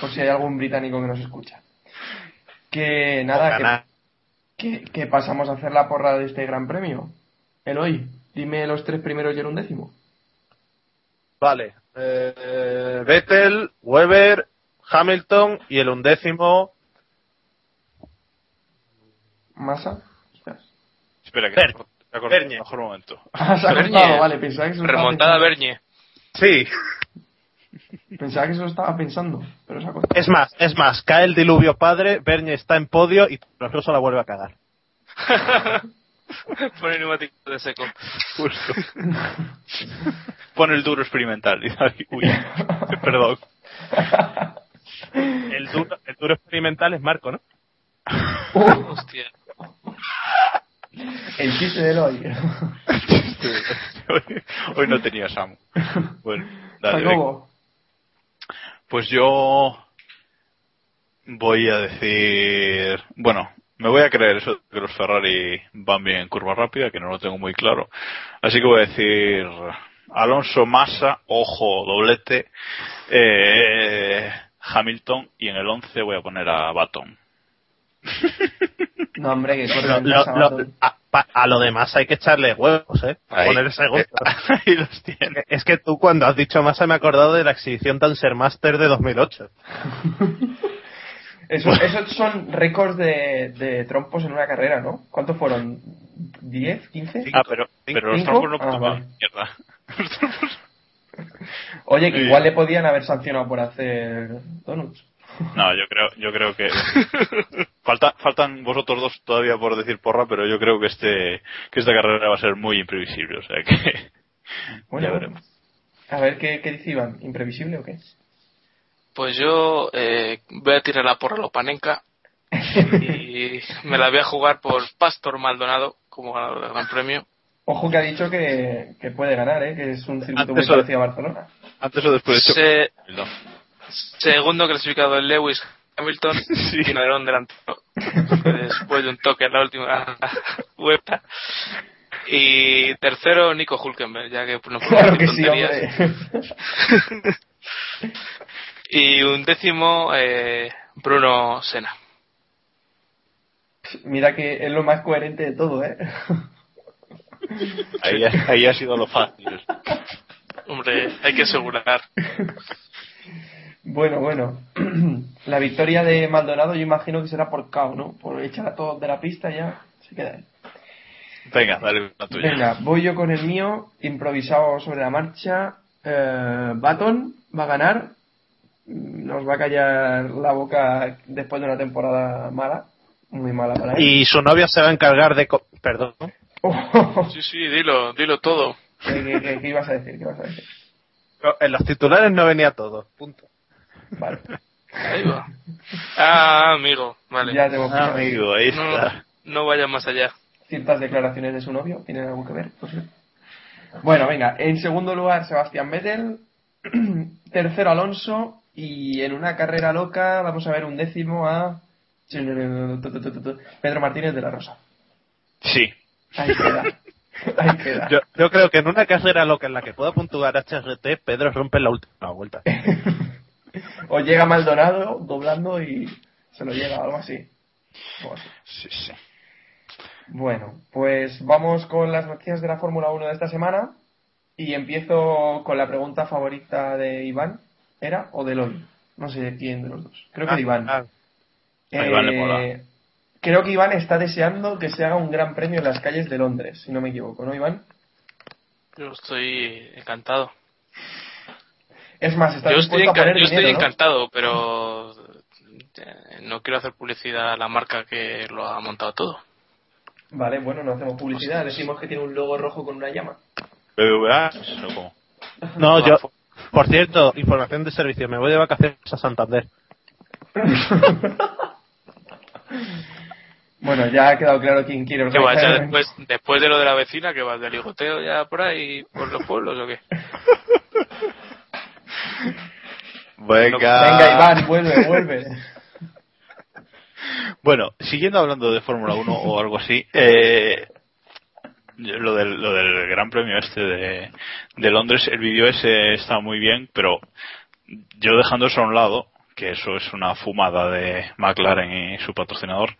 Por si hay algún británico que nos escucha. Que nada, que, que, que pasamos a hacer la porra de este gran premio. Eloy, dime los tres primeros y el undécimo. Vale. Eh, Vettel, Weber, Hamilton y el undécimo Massa. Espera. Espera, que Ber- me acuerdo- Bernie. mejor momento. Ah, [LAUGHS] se ha Bernie. cortado, vale, pensaba que se Remontada. Bernie. Sí. Pensaba que se lo estaba pensando, pero se ha cortado. Es más, es más, cae el diluvio padre, Bernie está en podio y Rosso la vuelve a cagar. [LAUGHS] [LAUGHS] Pone neumático de seco. Justo. [LAUGHS] Pon el duro experimental. Uy, perdón. El duro, el duro experimental es Marco, ¿no? [LAUGHS] Hostia. El chiste de Eloy. Hoy, hoy no tenía Samu. Bueno, dale, venga. Jacobo. Pues yo voy a decir, bueno, me voy a creer eso de que los Ferrari van bien en curva rápida, que no lo tengo muy claro. Así que voy a decir Alonso Massa, ojo, doblete, eh, Hamilton y en el 11 voy a poner a Baton. No, hombre, que corre Lo- lo- a, lo demás hay que echarle huevos, ¿eh? Para Ahí. poner segundo. [LAUGHS] Ahí los tiene. Es que tú cuando has dicho Massa me he acordado de la exhibición Dancer Master de 2008. [LAUGHS] Eso- esos son récords de, de trompos en una carrera, ¿no? ¿Cuántos fueron? ¿10? ¿15? Ah, pero, pero los trompos no Ah, vale. mierda. Los [LAUGHS] trompos- Oye, que Sí. igual le podían haber sancionado por hacer donuts. No, yo creo, yo creo que [LAUGHS] falta, faltan vosotros dos todavía por decir porra, pero yo creo que este, que esta carrera va a ser muy imprevisible, o sea que Bueno, ya veremos. a ver qué, qué dice Iván. ¿Imprevisible o qué? Pues yo eh, voy a tirar la porra a Lopanenka y me la voy a jugar por Pastor Maldonado como ganador del Gran Premio. Ojo que ha dicho que, que puede ganar, ¿eh? Que es un circuito muy Antes o- parecido a Barcelona. Antes o después de hecho, Se- no. segundo clasificado el Lewis Hamilton [LAUGHS] y Nerón delantero después de un toque en la última vuelta. Y tercero, Nico Hulkenberg, ya que no puedo Claro que sí, hombre. [LAUGHS] Y un décimo, eh, Bruno Sena. Mira que es lo más coherente de todo, ¿eh? ahí, ha- ahí ha sido lo fácil. Hombre, hay que asegurar. Bueno, bueno. [CLEARS THROAT] La victoria de Maldonado yo imagino que será por KO, ¿no? Por echar a todos de la pista ya se queda ahí. Venga, dale la tuya. Venga, voy yo con el mío, improvisado sobre la marcha. Eh, Baton va a ganar. Nos va a callar la boca después de una temporada mala. Muy mala para él. Y su novia se va a encargar de... co- Perdón. Sí, sí, dilo, dilo todo. ¿Qué, qué- qué- qué ibas a decir? ¿Qué ibas a decir? En los titulares no venía todo. Punto. Vale. Ahí va. Ah, amigo, vale. Ya te Ah, amigo, ahí No, está. no vaya más allá. ciertas declaraciones de su novio tienen algo que ver. Pues sí. Bueno, venga, en segundo lugar Sebastián Vettel, [CLEARS THROAT] tercero Alonso y en una carrera loca vamos a ver un décimo a Pedro Martínez de la Rosa. Sí. Ahí queda. Ahí queda. Yo, yo creo que en una carrera loca en la que pueda puntuar HRT, Pedro rompe la última vuelta. [LAUGHS] O llega Maldonado doblando y se lo algo así. Algo así. Sí, sí. Bueno, pues vamos con las noticias de la Fórmula 1 de esta semana y empiezo con la pregunta favorita de Iván, ¿era? ¿O de Eloy? No sé de quién de los dos. Creo que de Iván. Ah, A Iván le Eh, mola. creo que Iván está deseando que se haga un gran premio en las calles de Londres, si no me equivoco, ¿no, Iván? Yo estoy encantado. Es más, está Yo estoy, a poner yo estoy dinero, ¿no? encantado, pero eh, no quiero hacer publicidad a la marca que lo ha montado todo. Vale, bueno, no hacemos publicidad, decimos que tiene un logo rojo con una llama. No, yo... Por cierto, información de servicio. Me voy de vacaciones a Santander. [LAUGHS] Bueno, ya ha quedado claro quién quiere ¿Qué vas ya después, después de lo de la vecina, que vas de ligoteo ya por ahí, por los pueblos o qué? [LAUGHS] Venga. Venga, Iván, vuelve, vuelve. [LAUGHS] Bueno, siguiendo hablando de Fórmula 1 o algo así, eh, lo, del, lo del Gran Premio este de, de Londres, el vídeo ese está muy bien, pero yo dejando eso a un lado, que eso es una fumada de McLaren y su patrocinador,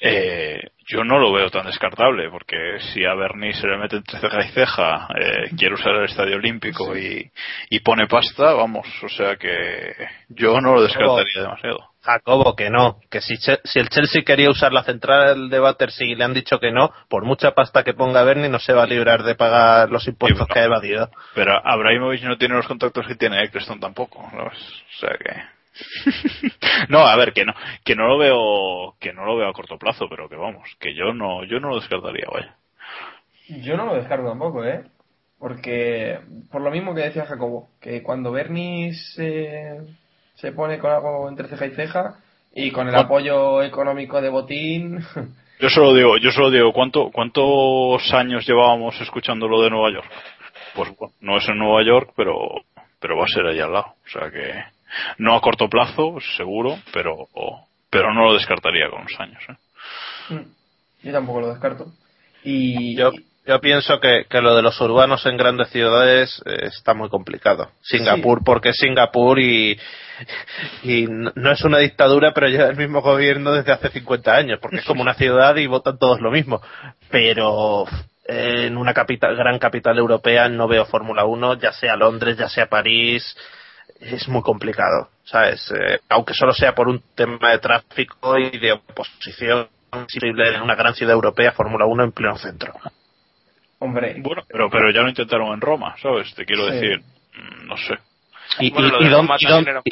eh, yo no lo veo tan descartable, porque si a Bernie se le mete entre ceja y ceja, eh, quiere usar el Estadio Olímpico y, y pone pasta, vamos, o sea que yo no lo descartaría demasiado. Jacobo, que no. Que si, si el Chelsea quería usar la central de Battersea y le han dicho que no, por mucha pasta que ponga Bernie no se va a librar de pagar los impuestos Sí, que ha evadido. Pero Abramovich no tiene los contactos que tiene Eccleston tampoco, ¿sabes? O sea que [LAUGHS] no, a ver, que no, que no lo veo, que no lo veo a corto plazo, pero que vamos, que yo no, yo no lo descartaría, vaya. Yo no lo descarto tampoco, ¿eh? Porque, por lo mismo que decía Jacobo, que cuando Bernie se, se pone con algo entre ceja y ceja y con el Bueno. apoyo económico de Botín, [LAUGHS] Yo solo digo, yo solo digo, ¿cuánto, cuántos años llevábamos escuchando lo de Nueva York? Pues bueno, no es en Nueva York, pero, pero va a ser allá al lado, o sea que no a corto plazo, seguro, pero, pero no lo descartaría con los años, ¿eh? yo tampoco lo descarto. Y, Yo- Yo pienso que, que lo de los urbanos en grandes ciudades eh, está muy complicado. Singapur, porque es Singapur y, y no es una dictadura, pero lleva el mismo gobierno desde hace 50 años, porque es como una ciudad y votan todos lo mismo. Pero eh, en una capital, gran capital europea no veo Fórmula 1, ya sea Londres, ya sea París, es muy complicado, ¿sabes? Eh, aunque solo sea por un tema de tráfico y de oposición posible en una gran ciudad europea, Fórmula 1 en pleno centro. Hombre, Bueno, pero, pero ya lo intentaron en Roma, ¿sabes? Te quiero Sí. decir, mm, no sé. ¿Y, Bueno, y- lo y de dónde, y era- no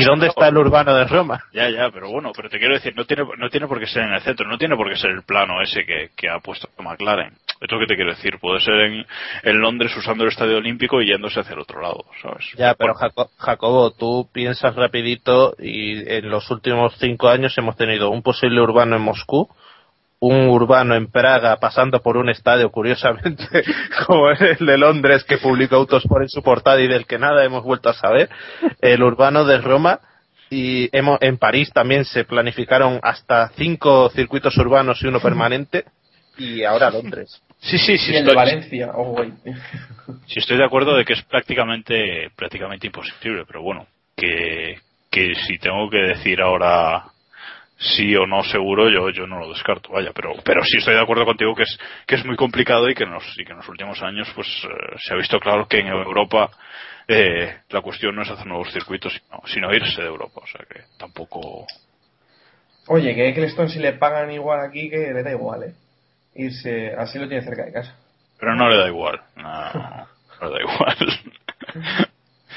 y dónde está el urbano de Roma? Ya, ya, pero bueno, pero te quiero decir, no tiene, no tiene por qué ser en el centro, no tiene por qué ser el plano ese que, que ha puesto McLaren. Es lo que te quiero decir, puede ser en, en Londres usando el estadio olímpico y yéndose hacia el otro lado, ¿sabes? Ya, pero Jaco- Jacobo, tú piensas rapidito y en los últimos cinco años hemos tenido un posible urbano en Moscú, un urbano en Praga pasando por un estadio, curiosamente, [LAUGHS] como el de Londres que publicó Autosport en su portada y del que nada hemos vuelto a saber, el urbano de Roma y hemos, en París también se planificaron hasta cinco circuitos urbanos y uno permanente y ahora Londres. Sí, sí, sí. y el de estoy- Valencia, oh. Sí, estoy de acuerdo de que es prácticamente, prácticamente imposible, pero bueno, que, que si tengo que decir ahora sí o no seguro, yo, yo no lo descarto, vaya, pero, pero sí estoy de acuerdo contigo que es, que es muy complicado y que en los, y que en los últimos años, pues, eh, se ha visto claro que en Europa, eh, la cuestión no es hacer nuevos circuitos, sino, sino irse de Europa, o sea que tampoco, Oye, que Eccleston si le pagan igual aquí, que le da igual, ¿eh? Irse, así lo tiene cerca de casa. pero no le da igual, no, [LAUGHS] no le da igual.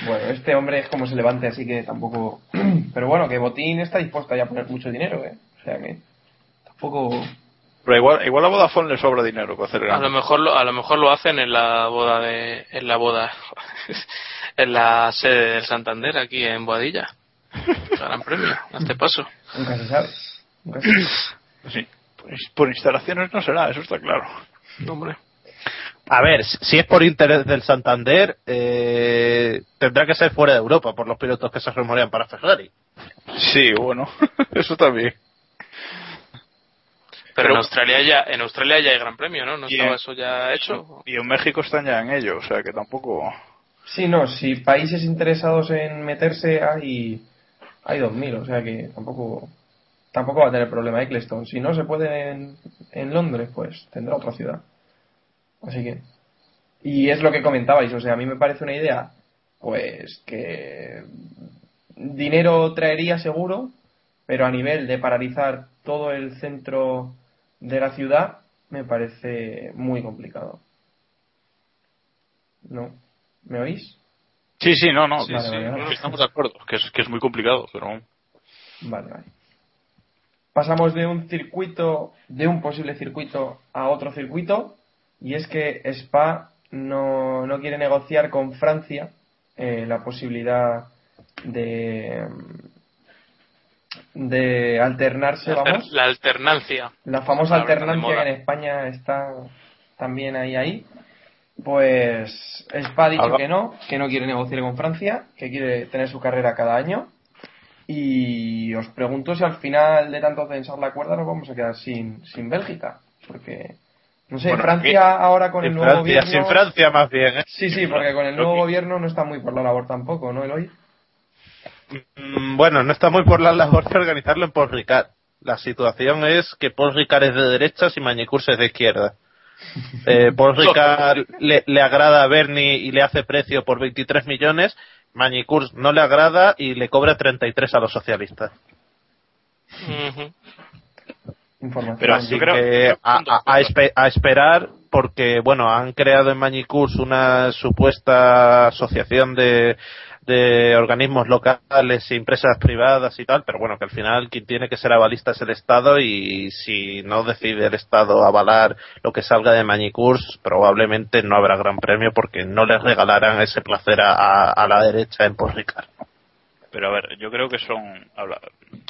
Bueno, este hombre es como se levante, así que tampoco... Pero bueno, que Botín está dispuesto ya a poner mucho dinero, ¿eh? O sea que tampoco... Pero igual, igual a Vodafone le sobra dinero para hacer A lo mejor lo, a lo mejor lo hacen en la boda de, en la boda, [LAUGHS] en la sede del Santander aquí en Boadilla. [LAUGHS] Gran premio, a este paso. Nunca se sabe. Nunca se sabe. Sí, por, por instalaciones no será, eso está claro. Hombre. A ver, si es por interés del Santander, eh, tendrá que ser fuera de Europa por los pilotos que se rumorean para Ferrari. Sí, bueno, [LAUGHS] eso también. Pero, Pero- en Australia ya, en Australia ya hay gran premio, ¿no? ¿No estaba en- eso ya hecho? Y en México están ya en ello, o sea que tampoco. Sí, no, si países interesados en meterse hay, hay 2.000, o sea que tampoco tampoco va a tener problema Eccleston. Si no se puede en, en Londres, pues tendrá otra ciudad. Así que... Y es lo que comentabais, o sea, a mí me parece una idea, pues que dinero traería seguro, pero a nivel de paralizar todo el centro de la ciudad, me parece muy complicado. ¿No? ¿Me oís? Sí, sí, no, no, Sí, que sí, sí, vale, vale. estamos de acuerdo, que es, que es muy complicado, pero. Vale, vale. Pasamos de un circuito, de un posible circuito a otro circuito, y es que Spa no, no quiere negociar con Francia eh, la posibilidad de de alternarse, La, vamos, [LAUGHS] la alternancia. la famosa alternancia que en España está también ahí ahí. Pues Spa ha dicho Alba- que no, que no quiere negociar con Francia, que quiere tener su carrera cada año. Y os pregunto si al final de tanto tensar la cuerda nos vamos a quedar sin, sin Bélgica. Porque, no sé, Bueno, Francia ahora con el nuevo Francia, gobierno... sin Francia más bien. ¿eh? Sí, sí, porque con el nuevo gobierno no está muy por la labor tampoco, ¿no, Eloy? Mm, Bueno, no está muy por la labor de organizarlo en Paul Ricard. La situación es que Paul Ricard es de derechas y Mañicurs es de izquierda. [LAUGHS] Eh, Paul Ricard le, le agrada a Bernie y le hace precio por 23 millones. Mañicurs no le agrada y le cobra 33 a los socialistas. Ujú. Información. Pero Así creo- que a, a- a espe- a esperar porque, bueno, han creado en Mañicurs una supuesta asociación de, de organismos locales e empresas privadas y tal, pero bueno, que al final quien tiene que ser avalista es el Estado y si no decide el Estado avalar lo que salga de Mañicurs, probablemente no habrá gran premio porque no les regalarán ese placer a, a- la derecha en Porricar. Pero a ver, yo creo que son.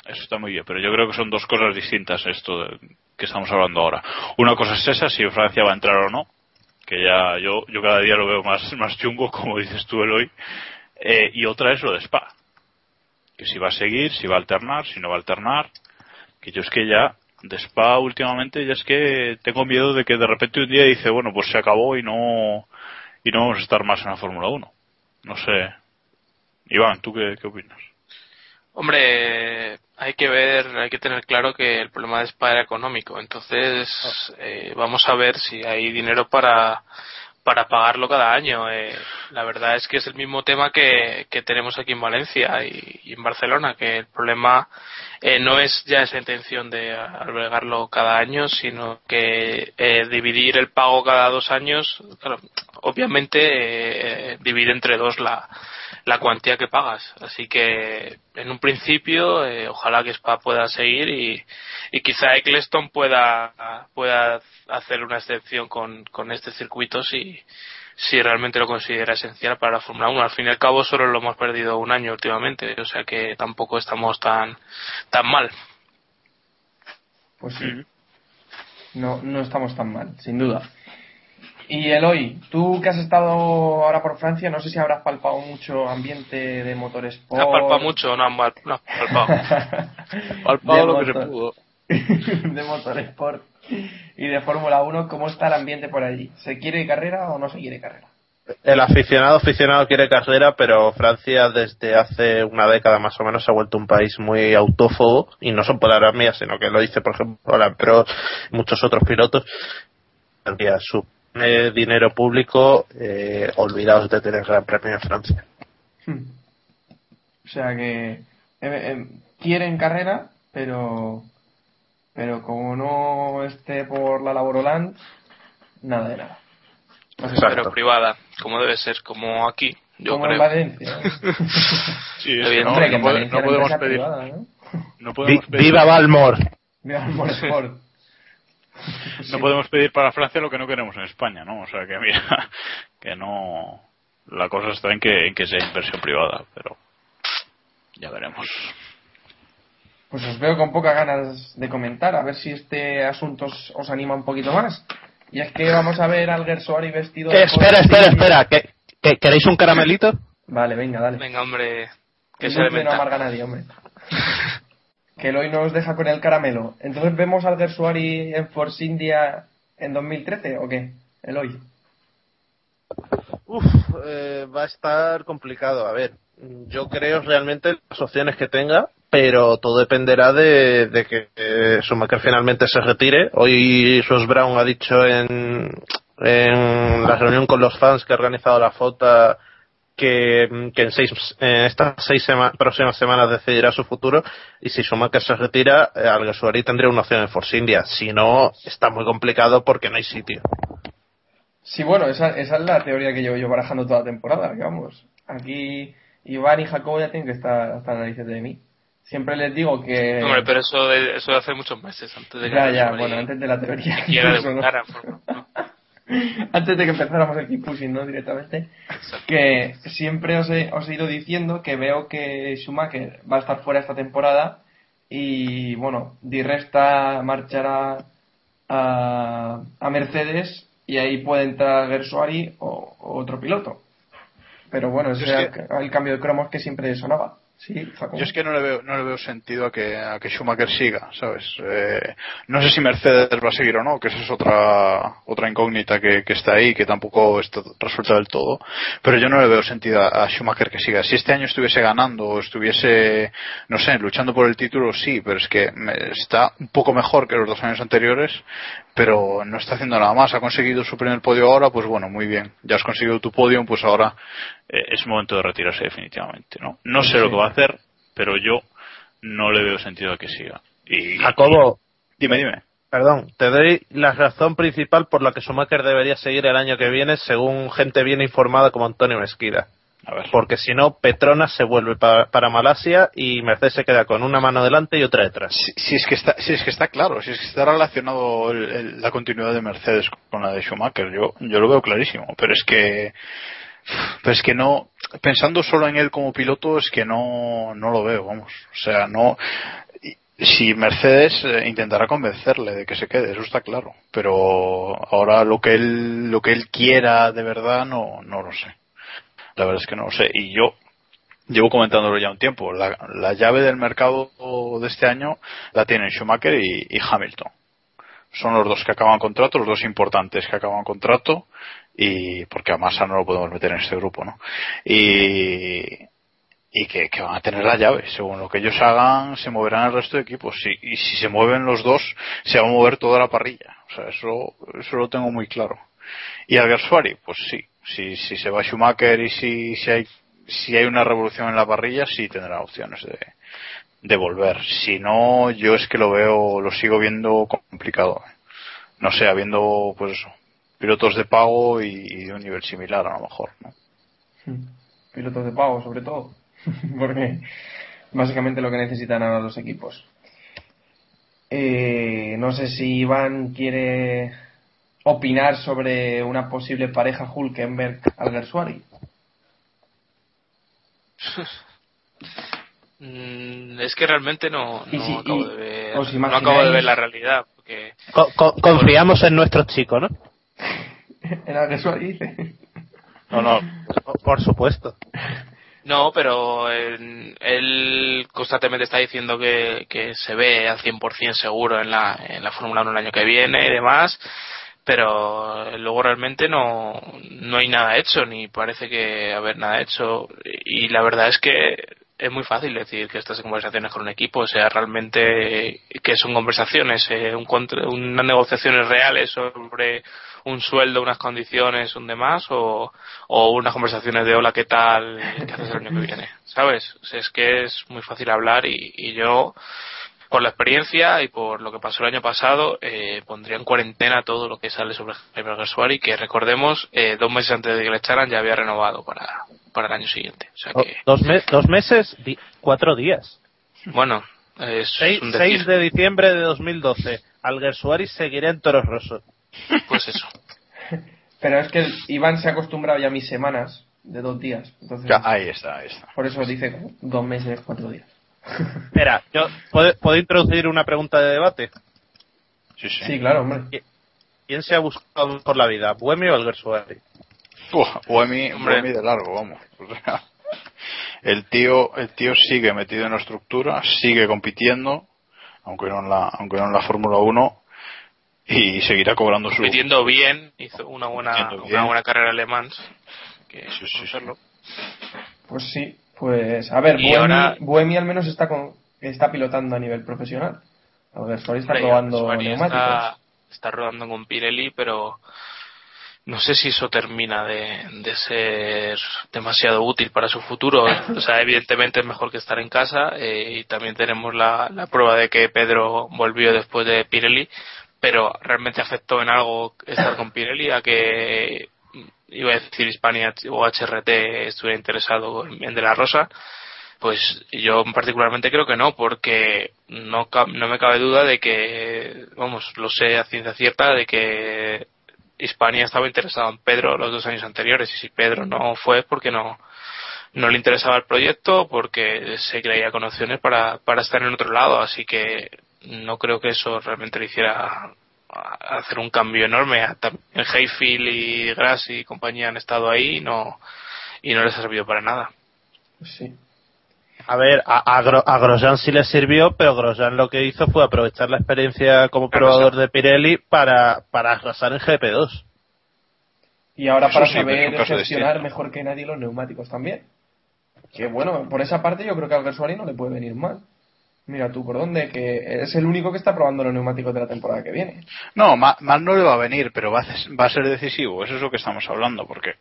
Eso está muy bien, pero yo creo que son dos cosas distintas esto de- que estamos hablando ahora. Una cosa es esa, si Francia va a entrar o no, que ya yo, yo cada día lo veo más, más chungo, como dices tú, Eloy. Eh, y otra es lo de Spa. Que si va a seguir, si va a alternar, si no va a alternar. Que yo es que ya de Spa últimamente ya es que tengo miedo de que de repente un día dice, bueno, pues se acabó y no y no vamos a estar más en la Fórmula 1. No sé. Iván, ¿tú qué, qué opinas? Hombre, hay que ver, hay que tener claro que el problema de Spa era económico. Entonces, eh, vamos a ver si hay dinero para, para pagarlo cada año. Eh, la verdad es que es el mismo tema que, que tenemos aquí en Valencia y, y en Barcelona, que el problema eh, no es ya esa intención de albergarlo cada año, sino que eh, dividir el pago cada dos años, claro, obviamente eh, divide entre dos la, la cuantía que pagas. Así que en un principio, eh, ojalá que Spa pueda seguir y, y quizá Eccleston pueda, pueda hacer una excepción con, con este circuito si, si realmente lo considera esencial para la Fórmula 1. Al fin y al cabo solo lo hemos perdido un año últimamente, o sea que tampoco estamos tan, tan mal. Pues sí. No, no estamos tan mal, sin duda. Y Eloy, tú que has estado ahora por Francia, no sé si habrás palpado mucho ambiente de motorsport. ¿Ha palpado mucho? No, no, no has palpado. [LAUGHS] Palpado De lo que se pudo. [LAUGHS] de motorsport y de Fórmula 1, ¿cómo está el ambiente por allí? ¿Se quiere carrera o no se quiere carrera? El aficionado aficionado quiere carrera, pero Francia desde hace una década más o menos se ha vuelto un país muy autófobo y no son palabras mías, sino que lo dice por ejemplo la Pro y muchos otros pilotos. Francia supone dinero público, eh, olvidados de tener gran premio en Francia. Hmm. O sea que eh, eh, quieren carrera, pero pero como no esté por la Laboroland, nada de nada. Pero privada, como debe ser, como aquí, yo como en creo. Valencia. [LAUGHS] Sí, es Evidente. que no, Hombre, que no en puede- Valencia no podemos pedir. privada, ¿no? No podemos Vi- pedir, ¡Viva Balmor! Mira el [LAUGHS] No podemos pedir para Francia lo que no queremos en España, ¿no? O sea que mira, [LAUGHS] que no. La cosa está en que, en que sea inversión privada, pero ya veremos. Pues os veo con pocas ganas de comentar, a ver si este asunto os, os anima un poquito más. Y es que vamos a ver al Gersuari vestido Eh, de espera, espera, espera. ¿que, que- queréis un caramelito? Vale, venga, dale. Venga, hombre, que Que se no amarga a nadie, hombre. [LAUGHS] que el hoy no os deja con el caramelo. Entonces vemos al Gersuari en Force India en 2013 o qué? El hoy. Uf, eh, va a estar complicado. A ver, yo creo realmente las opciones que tenga, pero todo dependerá de, que eh, finalmente se retire. Hoy Sus Brown ha dicho en, en la reunión con los fans que ha organizado la foto que, que en, seis, en estas seis sema- próximas semanas decidirá su futuro y si Schumacher se retira, eh, Alguersuari tendría una opción en Force India. Si no, está muy complicado porque no hay sitio. Sí, bueno, esa, esa es la teoría que llevo yo barajando toda la temporada. Que vamos, aquí Iván y Jacobo ya tienen que estar hasta narices de mí. Siempre les digo que. Hombre, pero eso de, eso de hace muchos meses, antes de que ya, ya, bueno, antes de la teoría. siquiera Eso no. Antes de que empezáramos el keep pushing, ¿no? Directamente. Que siempre os he, os he ido diciendo que veo que Schumacher va a estar fuera esta temporada y, bueno, Di Resta marchará a, a Mercedes y ahí puede entrar Gersuari o, o otro piloto. Pero bueno, ese es era que- el, el cambio de cromos que siempre sonaba. Sí. Yo es que no le veo, no le veo sentido a que, a que Schumacher siga, ¿sabes? Eh, no sé si Mercedes va a seguir o no, que esa es otra, otra incógnita que, que está ahí, que tampoco está resuelta del todo. Pero yo no le veo sentido a, a Schumacher que siga. Si este año estuviese ganando o estuviese, no sé, luchando por el título, sí, pero es que está un poco mejor que los dos años anteriores, pero no está haciendo nada más. Ha conseguido su primer podio ahora, pues bueno, muy bien. Ya has conseguido tu podio, pues ahora eh, es momento de retirarse definitivamente, ¿no? No sé Sí. lo que va a hacer, pero yo no le veo sentido a que siga. Y, Jacobo, dime, dime. Perdón, te doy la razón principal por la que Schumacher debería seguir el año que viene, según gente bien informada como Antonio Mesquida. Porque si no, Petronas se vuelve pa- para Malasia y Mercedes se queda con una mano delante y otra detrás. Si, es que está, si es que está claro, si es que está relacionado el- la continuidad de Mercedes con la de Schumacher, yo, yo lo veo clarísimo, pero es que, pero es que no, pensando solo en él como piloto, es que no, no lo veo, vamos, o sea, no, si Mercedes eh, intentará convencerle de que se quede, eso está claro, pero ahora lo que él, lo que él quiera de verdad no, no lo sé, la verdad es que no lo sé, y yo llevo comentándolo ya un tiempo. La, la llave del mercado de este año la tienen Schumacher y, Hamilton. Son los dos que acaban contrato, los dos importantes que acaban contrato y porque a Massa no lo podemos meter en este grupo, ¿no? Y, y que, que van a tener la llave. Según lo que ellos hagan, se moverán el resto de equipos. Y, y si se mueven los dos, se va a mover toda la parrilla. O sea, eso, eso lo tengo muy claro. Y Alguersuari, pues sí. Si, si se va Schumacher y si, si hay si hay una revolución en la parrilla, sí tendrá opciones de, de volver. Si no, yo es que lo veo, lo sigo viendo complicado. No sé, habiendo, pues pilotos de pago y, y de un nivel similar a lo mejor, ¿no? [LAUGHS] Pilotos de pago, sobre todo. [LAUGHS] Porque básicamente lo que necesitan ahora los equipos. Eh, no sé si Iván quiere opinar sobre una posible pareja Hulkenberg-Alguersuari. [LAUGHS] Mm, es que realmente no, no si- acabo y- de ver, ¿os no imagináis- acabo de ver la realidad. Porque Co- co- confiamos en nuestros chicos, ¿no? [LAUGHS] En Alguersuari dice. No, no, Por supuesto. No, pero él, él constantemente está diciendo que, que se ve al 100% seguro en la, en la Fórmula 1 el año que viene y demás, pero luego realmente no, no hay nada hecho, ni parece que haber nada hecho. Y la verdad es que es muy fácil decir que estas conversaciones con un equipo, o sea, realmente que son conversaciones, eh, un unas negociaciones reales sobre un sueldo, unas condiciones, un demás, o, o unas conversaciones de hola, ¿qué tal? ¿Qué haces el año que viene? ¿Sabes? Es que es muy fácil hablar y, y yo, por la experiencia y por lo que pasó el año pasado, eh, pondría en cuarentena todo lo que sale sobre Jaime Gersuari, que recordemos, eh, dos meses antes de que le echaran ya había renovado para, para el año siguiente. O sea Do- que, dos, me- dos meses, di- cuatro días. bueno, es 6, un decir. de diciembre de 2012. Alguersuari seguirá en Toros Rosso. Pues eso. [LAUGHS] Pero es que Iván se ha acostumbrado ya a mis semanas de dos días. Entonces, ya, ahí está, ahí está. por eso dice dos meses, cuatro días. Espera, yo, ¿puedo, puedo introducir una pregunta de debate? Sí, sí. Sí, claro, hombre. ¿Quién se ha buscado por la vida, Buemi o Alguersuari? Buah, Buemi, Hombre. Buemi de largo, vamos. O sea, el tío, el tío sigue metido en la estructura, sigue compitiendo, aunque no en la, aunque no en la Fórmula 1, y seguirá cobrando su. compitiendo bien, hizo una buena, bien. una buena carrera alemán. Que Sí, sí, sí. Pues sí, pues a ver, Buemi, ahora- Buemi al menos está con, está pilotando a nivel profesional. Alguersuari está Hombre, probando neumáticos. Está, está rodando con Pirelli, pero no sé si eso termina de, de ser demasiado útil para su futuro. O sea, evidentemente es mejor que estar en casa eh, y también tenemos la, la prueba de que Pedro volvió después de Pirelli, pero realmente afectó en algo estar con Pirelli a que iba a decir Hispania o HRT estuviera interesado en De La Rosa pues yo particularmente creo que no, porque no, no me cabe duda de que, vamos, lo sé a ciencia cierta, de que Hispania estaba interesado en Pedro los dos años anteriores y si Pedro no fue es porque no, no le interesaba el proyecto, porque se creía con opciones para, para estar en otro lado, así que no creo que eso realmente le hiciera a- hacer un cambio enorme. Tam- En Hayfield y Grassi y compañía han estado ahí y no, y no les ha servido para nada. Pues sí. A ver, a, a, Gro- a Grosjean sí le sirvió, pero Grosjean lo que hizo fue aprovechar la experiencia como probador de Pirelli para, para arrasar en GP2. Y ahora Eso para sí, saber gestionar mejor que nadie los neumáticos también. Que bueno, por esa parte yo creo que a Alguersuari no le puede venir mal. Mira tú por dónde, que es el único que está probando los neumáticos de la temporada que viene. No, ma- mal no le va a venir, pero va a, va a ser decisivo. Eso es lo que estamos hablando, porque.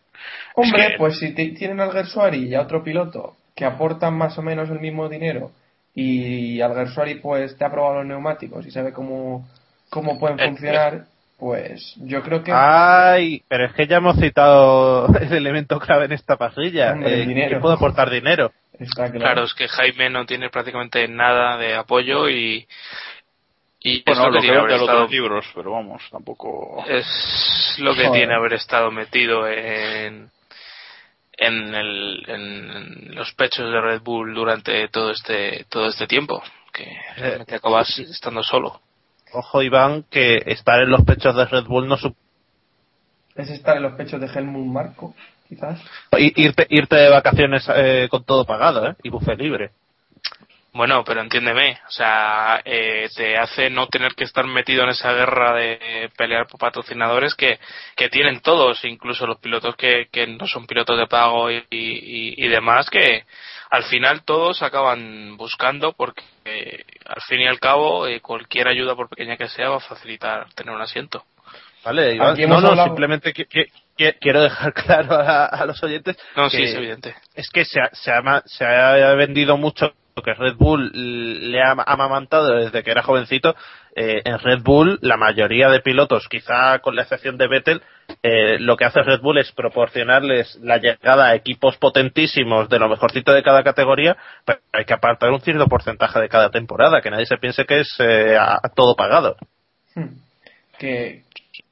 Hombre, es que- pues si ti- tienen a Alguersuari y a otro piloto que aportan más o menos el mismo dinero y Alguersuari pues te ha probado los neumáticos y sabe cómo, cómo pueden Eh, funcionar, pues yo creo que... Ay, pero es que ya hemos citado [LAUGHS] el elemento clave en esta parrilla. Hombre, el Eh, dinero. ¿Quién puede aportar dinero? Está claro. Claro, es que Jaime no tiene prácticamente nada de apoyo y, y es Bueno, lo que tiene haber los estado, otros libros, pero vamos, tampoco. es lo que Joder. tiene haber estado metido en en, el, en los pechos de Red Bull durante todo este todo este tiempo que realmente acabas estando solo Ojo, Iván, que estar en los pechos de Red Bull no sup- Es estar en los pechos de Helmut Marco. Quizás. Irte, irte de vacaciones eh, con todo pagado, ¿eh? Y buffet libre. Bueno, pero entiéndeme, o sea, eh, te hace no tener que estar metido en esa guerra de pelear por patrocinadores que, que tienen todos, incluso los pilotos que, que no son pilotos de pago y, y- y demás, que al final todos acaban buscando porque eh, al fin y al cabo eh, cualquier ayuda, por pequeña que sea, va a facilitar tener un asiento. Vale, Iván? No, no, hablado- simplemente qui- quiero dejar [LAUGHS] claro a, a los oyentes No, que sí, es evidente. es que se ha, se ha ma- se ha vendido mucho que Red Bull le ha amamantado desde que era jovencito. Eh, en Red Bull, la mayoría de pilotos, quizá con la excepción de Vettel, eh, lo que hace Red Bull es proporcionarles la llegada a equipos potentísimos de lo mejorcito de cada categoría, pero hay que apartar un cierto porcentaje de cada temporada, que nadie se piense que es eh, a- a todo pagado. Hmm. Que,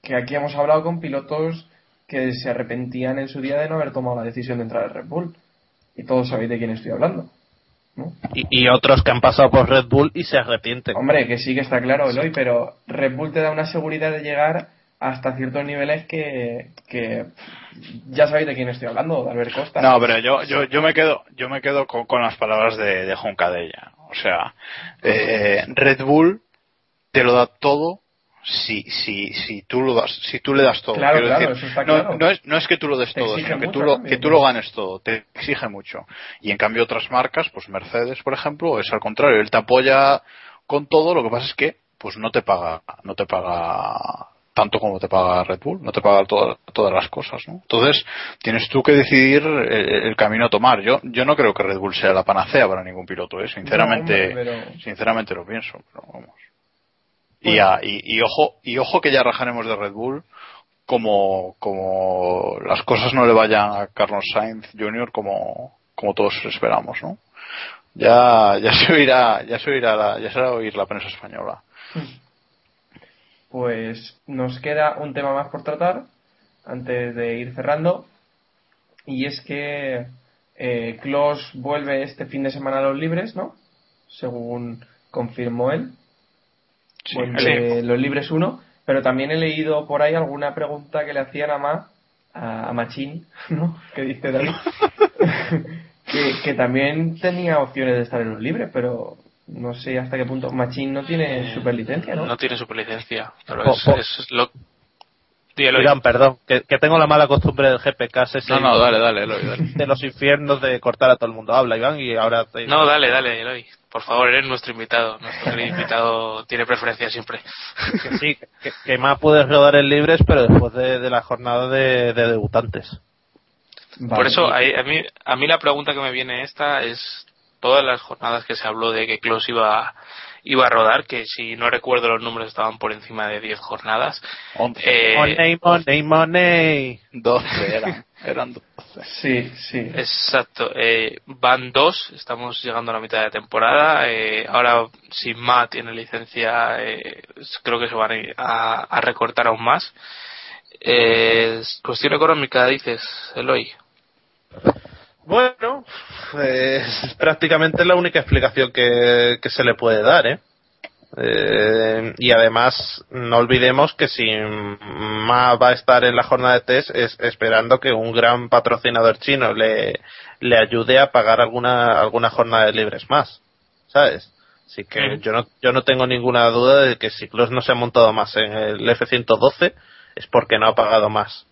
que aquí hemos hablado con pilotos que se arrepentían en su día de no haber tomado la decisión de entrar al Red Bull. Y todos sabéis de quién estoy hablando. ¿no? Y, y otros que han pasado por Red Bull y se arrepienten. Hombre, que sí que está claro, Eloy, pero Red Bull te da una seguridad de llegar hasta ciertos niveles que, que ya sabéis de quién estoy hablando, de Albert Costa. No, pero yo, yo, yo me quedo, yo me quedo con, con las palabras de, de Juncadella. O sea, eh, Red Bull te lo da todo si, si, si tú lo das, si tú le das todo. Claro, decir, no, claro. no es, no es que tú lo des todo, sino que tú, lo, también. que tú lo ganes todo. Te exige mucho. Y en cambio otras marcas, pues Mercedes, por ejemplo, es al contrario. Él te apoya con todo, lo que pasa es que, pues no te paga, no te paga tanto como te paga Red Bull, no te paga todas todas las cosas, ¿no? Entonces, tienes tú que decidir el, el camino a tomar. Yo, yo no creo que Red Bull sea la panacea para ningún piloto, ¿eh? Sinceramente, No, hombre, pero- sinceramente lo pienso, pero vamos. Y, a- y, y ojo, y ojo que ya rajaremos de Red Bull como, como las cosas no le vayan a Carlos Sainz Jr. como, como todos esperamos, ¿no? Ya, ya se oirá, ya se oirá la, ya se oír la prensa española. Pues nos queda un tema más por tratar antes de ir cerrando. Y es que eh, Klos vuelve este fin de semana a los libres, ¿no? Según confirmó él. Sí, Vuelve los libres 1. Pero también he leído por ahí alguna pregunta que le hacían a Ma, a, a Machín, [LAUGHS] ¿no? Que dice David. [LAUGHS] que, que también tenía opciones de estar en los libres, pero no sé hasta qué punto. Machín no tiene superlicencia, ¿no? No tiene superlicencia, pero Po- es, po- es lo... Perdón, que, que tengo la mala costumbre del GPK ese No, no, dale, dale, Eloy, dale. de los infiernos de cortar a todo el mundo. Habla, Iván, y ahora te- No, dale, dale, Eloy. Por favor, eres nuestro invitado. Nuestro querido [LAUGHS] invitado tiene preferencia siempre. que sí, que, que más puedes rodar en libres, pero después de, de la jornada de, de debutantes. Vale. Por eso, a, a mí, a mí la pregunta que me viene esta es todas las jornadas que se habló de que Klaus iba, iba a rodar, que si no recuerdo los números estaban por encima de 10 jornadas. Once. Eh, money, money, money. 12 eran, eran 12. Sí, sí. Exacto. Eh, van dos, estamos llegando a la mitad de temporada. Eh, ahora, si Ma tiene licencia, eh, creo que se van a, ir a, a recortar aún más. Eh, cuestión económica, dices, Eloy. Bueno, es prácticamente la única explicación que, que se le puede dar, ¿eh? Eh, y además, no olvidemos que si Ma va a estar en la jornada de test es esperando que un gran patrocinador chino le, le ayude a pagar alguna, alguna jornada de libres más, ¿sabes? Así que Mm. yo no, yo no tengo ninguna duda de que si Klos no se ha montado más en el F-112 es porque no ha pagado más.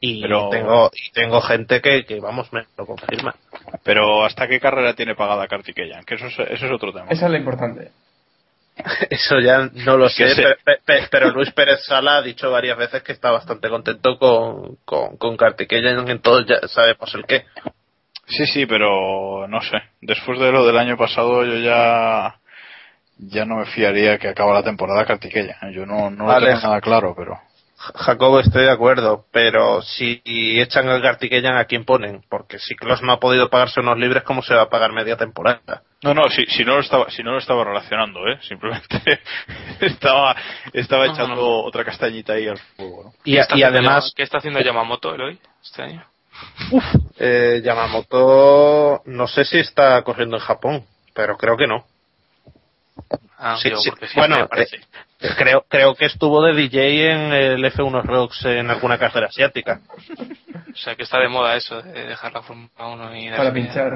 Y Pero- tengo, y tengo gente que, que, vamos, me lo confirma. Pero ¿hasta qué carrera tiene pagada Kartikeyan? Que eso es, eso es otro tema. Esa es lo importante. [LAUGHS] Eso ya no lo sé, Que se- pe- pe- pe- pero Luis Pérez Sala ha dicho varias veces que está bastante contento con, con, con entonces ya sabemos el qué. Sí, sí, pero no sé. Después de lo del año pasado yo ya ya no me fiaría que acaba la temporada Kartikeyan. Yo no, no Vale. lo tengo nada claro, pero Jacobo, estoy de acuerdo, pero si echan al Kartikeyan, ¿a quién ponen? Porque si Klos no ha podido pagarse unos libres, ¿cómo se va a pagar media temporada? No, no, si, si no lo estaba si no lo estaba relacionando, ¿eh? Simplemente [LAUGHS] estaba estaba No, echando no. otra castañita ahí al fuego, ¿no? Y, ¿Qué está y haciendo además, Yama- ¿Qué está haciendo Yamamoto, Eloy, este año? eh, Yamamoto, no sé si está corriendo en Japón, pero creo que no. Ah, Sí, digo, sí, bueno, eh, creo, creo que estuvo de DJ en el F1 Rocks en alguna carrera asiática. O sea, que está de moda eso, de dejar la Fórmula 1 y... Para pinchar.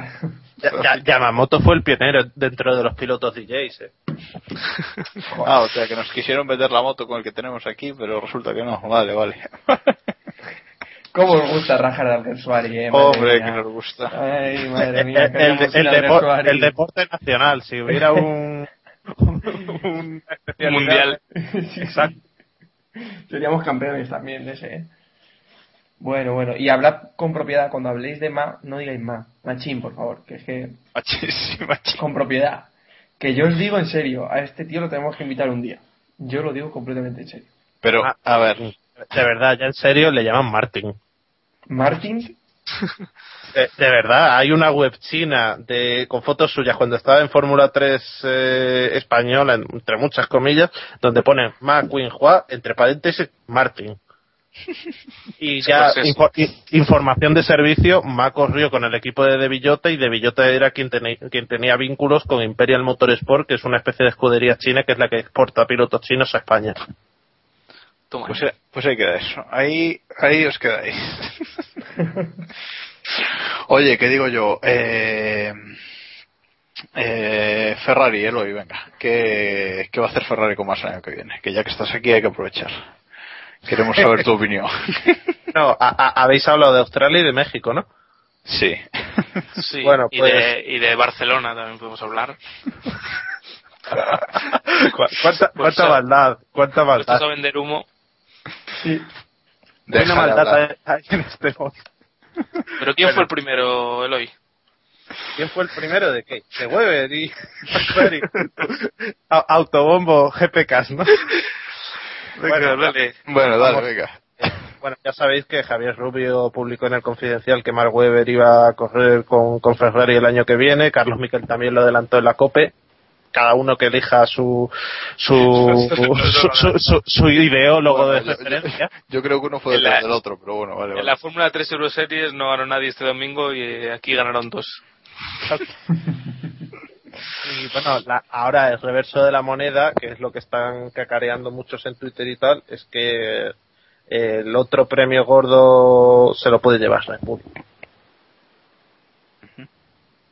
Ya- ya- Yamamoto fue el pionero dentro de los pilotos DJs. eh. [LAUGHS] Ah, o sea, que nos quisieron vender la moto con el que tenemos aquí, pero resulta que no. Vale, vale. [LAUGHS] ¿Cómo os gusta rajar al Gersuari, eh? madre Hombre, mía. que nos gusta. Ay, madre El, mía. el- el ir al depo- Gersuari. el deporte nacional, si hubiera un, [LAUGHS] Mundial. Sí, Exacto. Seríamos campeones también de ese. ¿eh? Bueno, bueno. Y hablad con propiedad. Cuando habléis de ma, no digáis ma. Machín, por favor. Que es que. Machín, sí, machín. Con propiedad. Que yo os digo en serio. A este tío lo tenemos que invitar un día. Yo lo digo completamente en serio. Pero, Ah, a ver, De verdad, ya en serio le llaman Martin. Martin. [LAUGHS] De, de verdad, hay una web china de, con fotos suyas cuando estaba en Fórmula 3 eh, española, entre muchas comillas, donde ponen Ma Queen Hua, entre paréntesis, Martin. Y Sí, ya, pues información de servicio, Ma corrió con el equipo de De Villota y De Villota era quien, quien tenía vínculos con Imperial Motorsport, que es una especie de escudería china que es la que exporta pilotos chinos a España. Toma. pues, eh, pues ahí queda eso. Ahí, ahí os quedáis. [LAUGHS] Oye, ¿qué digo yo? Eh, eh, Ferrari, Eloy, venga. ¿Qué, ¿Qué va a hacer Ferrari con más el año que viene? Que ya que estás aquí hay que aprovechar. Queremos saber tu opinión. [LAUGHS] No, a- a- habéis hablado de Australia y de México, ¿no? sí. Sí, Bueno, y, pues- de, y de Barcelona también podemos hablar. [LAUGHS] ¿Cu- ¿Cuánta, Pues, cuánta eh, maldad? ¿Cuánta Puestos maldad? a vender humo. Sí. Deja de maldad hay en este mundo. ¿Pero quién Bueno. fue el primero, Eloy? ¿Quién fue el primero de qué? De Weber y [LAUGHS] Autobombo GPKs, ¿no? Venga, dale. Bueno, dale, Vamos. venga. Bueno, ya sabéis que Javier Rubio publicó en el Confidencial que Mark Webber iba a correr con, con Ferrari el año que viene. Carlos Miquel también lo adelantó en la COPE. Cada uno que elija su su, [LAUGHS] su, su, su- su ideólogo Bueno, de yo- referencia. [LAUGHS] Yo creo que uno fue detrás del otro, pero bueno, vale, En vale. la Fórmula 3 Euroseries no ganó nadie este domingo y eh, aquí ganaron dos. [LAUGHS] Y bueno, la- ahora el reverso de la moneda, que es lo que están cacareando muchos en Twitter y tal, es que eh, el otro premio gordo se lo puede llevar Red Bull.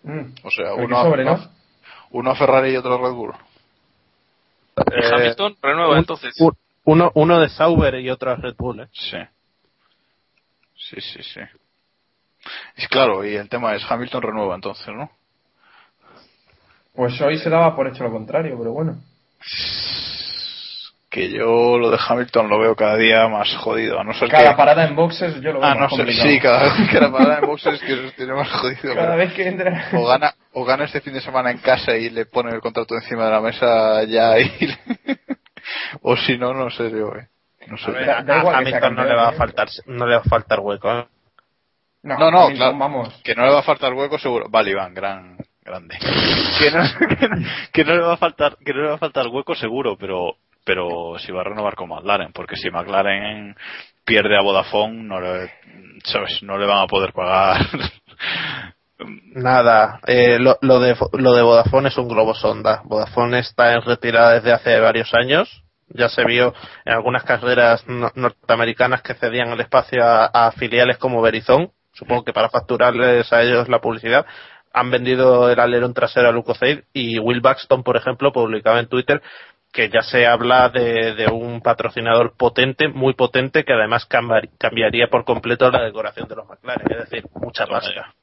Mm. O sea, uno, sobre, ¿no? uno a Ferrari y otro a Red Bull. Y Eh, Hamilton renueva un- entonces. un- uno, uno de Sauber y otro de Red Bull. ¿eh? Sí. Sí, sí, sí. Es claro, y el tema es Hamilton renueva entonces, ¿no? Pues hoy se daba por hecho lo contrario, pero bueno. Que yo lo de Hamilton lo veo cada día más jodido, a no ser Cada que... parada en boxes yo lo veo Ah, más no sé, sí, cada vez que la parada en boxes es que se tiene más jodido. Cada pero- vez que entra. O gana, o gana este fin de semana en casa y le ponen el contrato encima de la mesa ya y... [LAUGHS] o si no, no sé yo, eh. No sé. A ver, Da- a, da igual a que sea Hamilton no le va a ¿eh? faltar, no le va a faltar hueco. ¿eh? No, No, no, claro. Vamos. Que no le va a faltar hueco seguro. Vale, Iván, gran, grande. [LAUGHS] Que no, que, no, le va a faltar, que no le va a faltar hueco seguro, pero, pero si va a renovar con McLaren, porque si McLaren pierde a Vodafone, no le, sabes, no le van a poder pagar. [LAUGHS] Nada, eh, lo, lo, de, lo de Vodafone es un globo sonda. Vodafone está en retirada desde hace varios años. Ya se vio en algunas carreras no- norteamericanas que cedían el espacio a, a filiales como Verizon, supongo que para facturarles a ellos la publicidad. Han vendido el alerón trasero a Lucosaid y Will Buxton, por ejemplo, publicaba en Twitter que ya se habla de, de un patrocinador potente, muy potente, que además cambiar- cambiaría por completo la decoración de los McLaren, es decir, mucha pasta.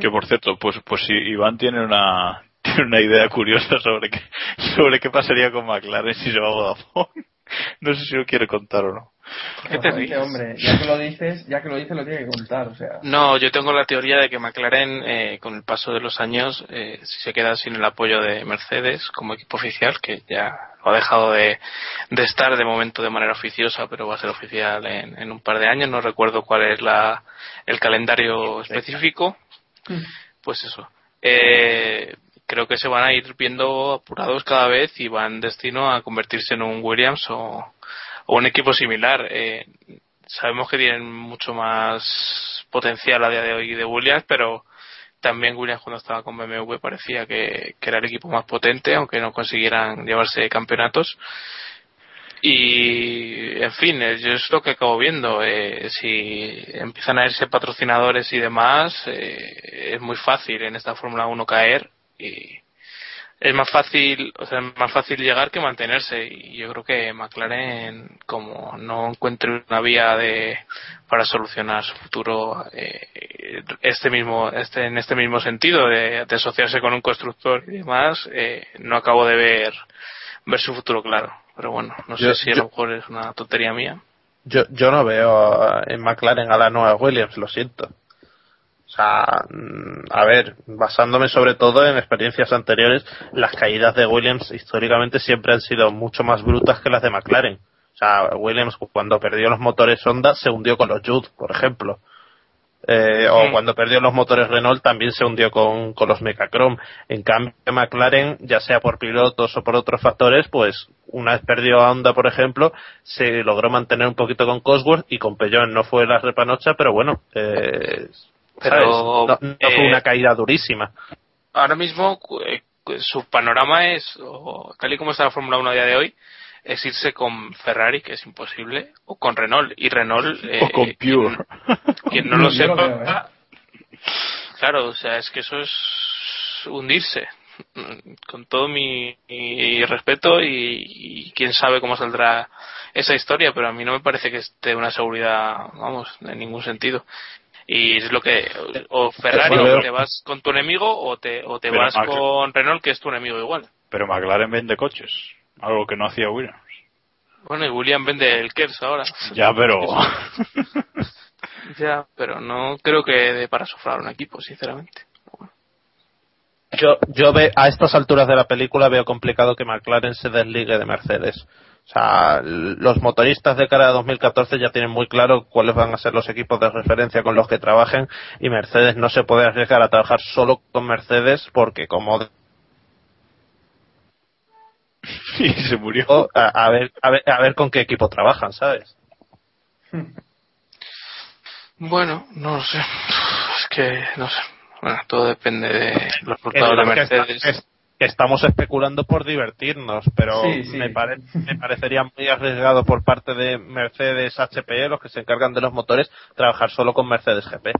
Que por cierto, pues, pues si Iván tiene una, [LAUGHS] tiene una idea curiosa sobre qué, [LAUGHS] sobre qué pasaría con McLaren si se va a Vodafone. [LAUGHS] No sé si lo quiere contar o no. ¿Por qué te Bastante, ríes? hombre, ya que lo dices, ya que lo dices lo tiene que contar, o sea. No, yo tengo la teoría de que McLaren, eh, con el paso de los años, eh, si se queda sin el apoyo de Mercedes como equipo oficial, que ya lo ha dejado de, de estar de momento de manera oficiosa, pero va a ser oficial en, en un par de años. No recuerdo cuál es la, el calendario específico. Pues eso. Eh, creo que se van a ir viendo apurados cada vez y van destino a convertirse en un Williams o, o un equipo similar. Eh, sabemos que tienen mucho más potencial a día de hoy de Williams, pero también Williams cuando estaba con BMW parecía que, era el equipo más potente, aunque no consiguieran llevarse campeonatos. Y, en fin, yo es lo que acabo viendo. Eh, si empiezan a irse patrocinadores y demás, eh, es muy fácil en esta Fórmula 1 caer y es más fácil, o sea, es más fácil llegar que mantenerse. Y yo creo que McLaren, como no encuentre una vía de para solucionar su futuro, eh, este mismo, este en este mismo sentido de, de asociarse con un constructor y demás, eh, no acabo de ver ver su futuro claro. Pero bueno, no Yo- sé si a lo mejor es una tontería mía. Yo, yo no veo en McLaren a la nueva Williams, lo siento. Sea, mm, a ver, basándome sobre todo en experiencias anteriores, las caídas de Williams históricamente siempre han sido mucho más brutas que las de McLaren. O sea, Williams cuando perdió los motores Honda se hundió con los Jude, por ejemplo. Eh, o cuando perdió los motores Renault también se hundió con, con los Mecachrome. En cambio, McLaren, ya sea por pilotos o por otros factores, pues una vez perdió a Honda, por ejemplo, se logró mantener un poquito con Cosworth y con Peugeot no fue la repanocha, pero bueno, eh, Pero, no, no fue eh, una caída durísima. ahora mismo eh, su panorama es, o tal y como está la Fórmula 1 a día de hoy, es irse con Ferrari, que es imposible, o con Renault. Y Renault, eh, o con Pure. [LAUGHS] quien no lo sepa, veo, ¿eh? claro, o sea, es que eso es hundirse. Con todo mi, mi respeto y, y quién sabe cómo saldrá esa historia, pero a mí no me parece que esté una seguridad, vamos, en ningún sentido. Y es lo que, o Ferrari, Bueno, te vas con tu enemigo o te, o te Pero vas Mac- con Renault, que es tu enemigo igual. Pero McLaren vende coches, algo que no hacía Williams. Bueno, y William vende el Kers ahora. Ya, pero. [LAUGHS] Ya, pero no creo que dé para sufrir un equipo, sinceramente. Yo, yo ve, a estas alturas de la película veo complicado que McLaren se desligue de Mercedes. O sea, los motoristas de cara a 2014 ya tienen muy claro cuáles van a ser los equipos de referencia con los que trabajen y Mercedes no se puede arriesgar a trabajar solo con Mercedes porque como [LAUGHS] y se murió. a, a ver, a ver a ver con qué equipo trabajan, ¿sabes? Bueno, no lo sé. Es que, no sé. Bueno, todo depende de los resultados de digamos que está- Mercedes. Que es- que estamos especulando por divertirnos, pero Sí, sí. Me, pare- me parecería muy arriesgado por parte de Mercedes HPE, los que se encargan de los motores, trabajar solo con Mercedes GP.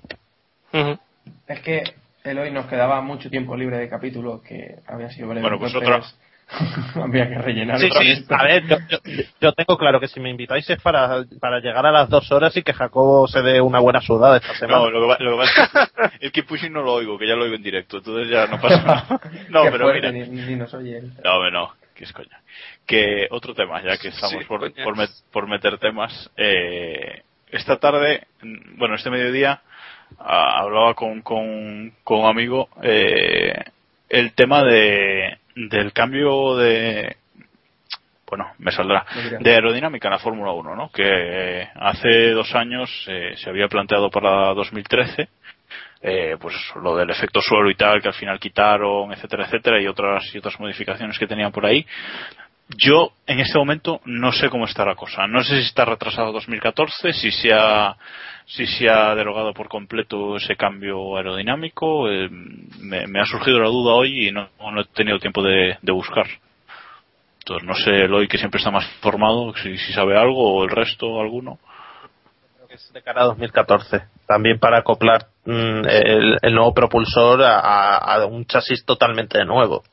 Es que Eloy nos quedaba mucho tiempo libre de capítulo que había sido breve. Bueno, pues entonces [LAUGHS] había que rellenar. Sí, sí, a ver, yo, yo- yo tengo claro que si me invitáis es para, para llegar a las dos horas y que Jacobo se dé una buena sudada esta semana. No, lo que, va- lo que pasa es que [LAUGHS] el keep pushing no lo oigo, que ya lo oigo en directo, entonces ya no pasa [LAUGHS] nada. No, Qué pero fuerte, mira. Ni, ni nos oye él. No, no, que es coña. Que otro tema, ya que estamos Sí, por, por, met- por meter temas. Eh, esta tarde, bueno, este mediodía, ah, hablaba con, con, con un amigo eh, el tema de del cambio de bueno, me saldrá de aerodinámica en la Fórmula 1, ¿no? Que eh, hace dos años eh, se había planteado para 2013 eh, pues lo del efecto suelo y tal que al final quitaron, etcétera, etcétera, y otras y otras modificaciones que tenían por ahí. Yo en este momento no sé cómo está la cosa. No sé si está retrasado a 2014, si se ha si se ha derogado por completo ese cambio aerodinámico. eh, me, me ha surgido la duda hoy y no, no he tenido tiempo de, de buscar. Entonces no sé, Eloy que siempre está más informado, si, si sabe algo o el resto alguno. Creo que es de cara a 2014. También para acoplar mm, el, el nuevo propulsor a, a- a un chasis totalmente nuevo.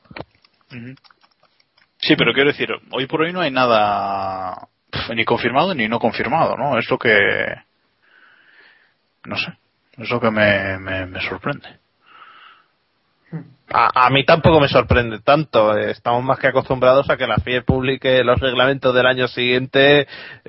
Sí, pero quiero decir, hoy por hoy no hay nada ni confirmado ni no confirmado, ¿no? Es lo que. No sé. Es lo que me, me, sorprende. A, a mí tampoco me sorprende tanto. Estamos más que acostumbrados a que la FIE publique los reglamentos del año siguiente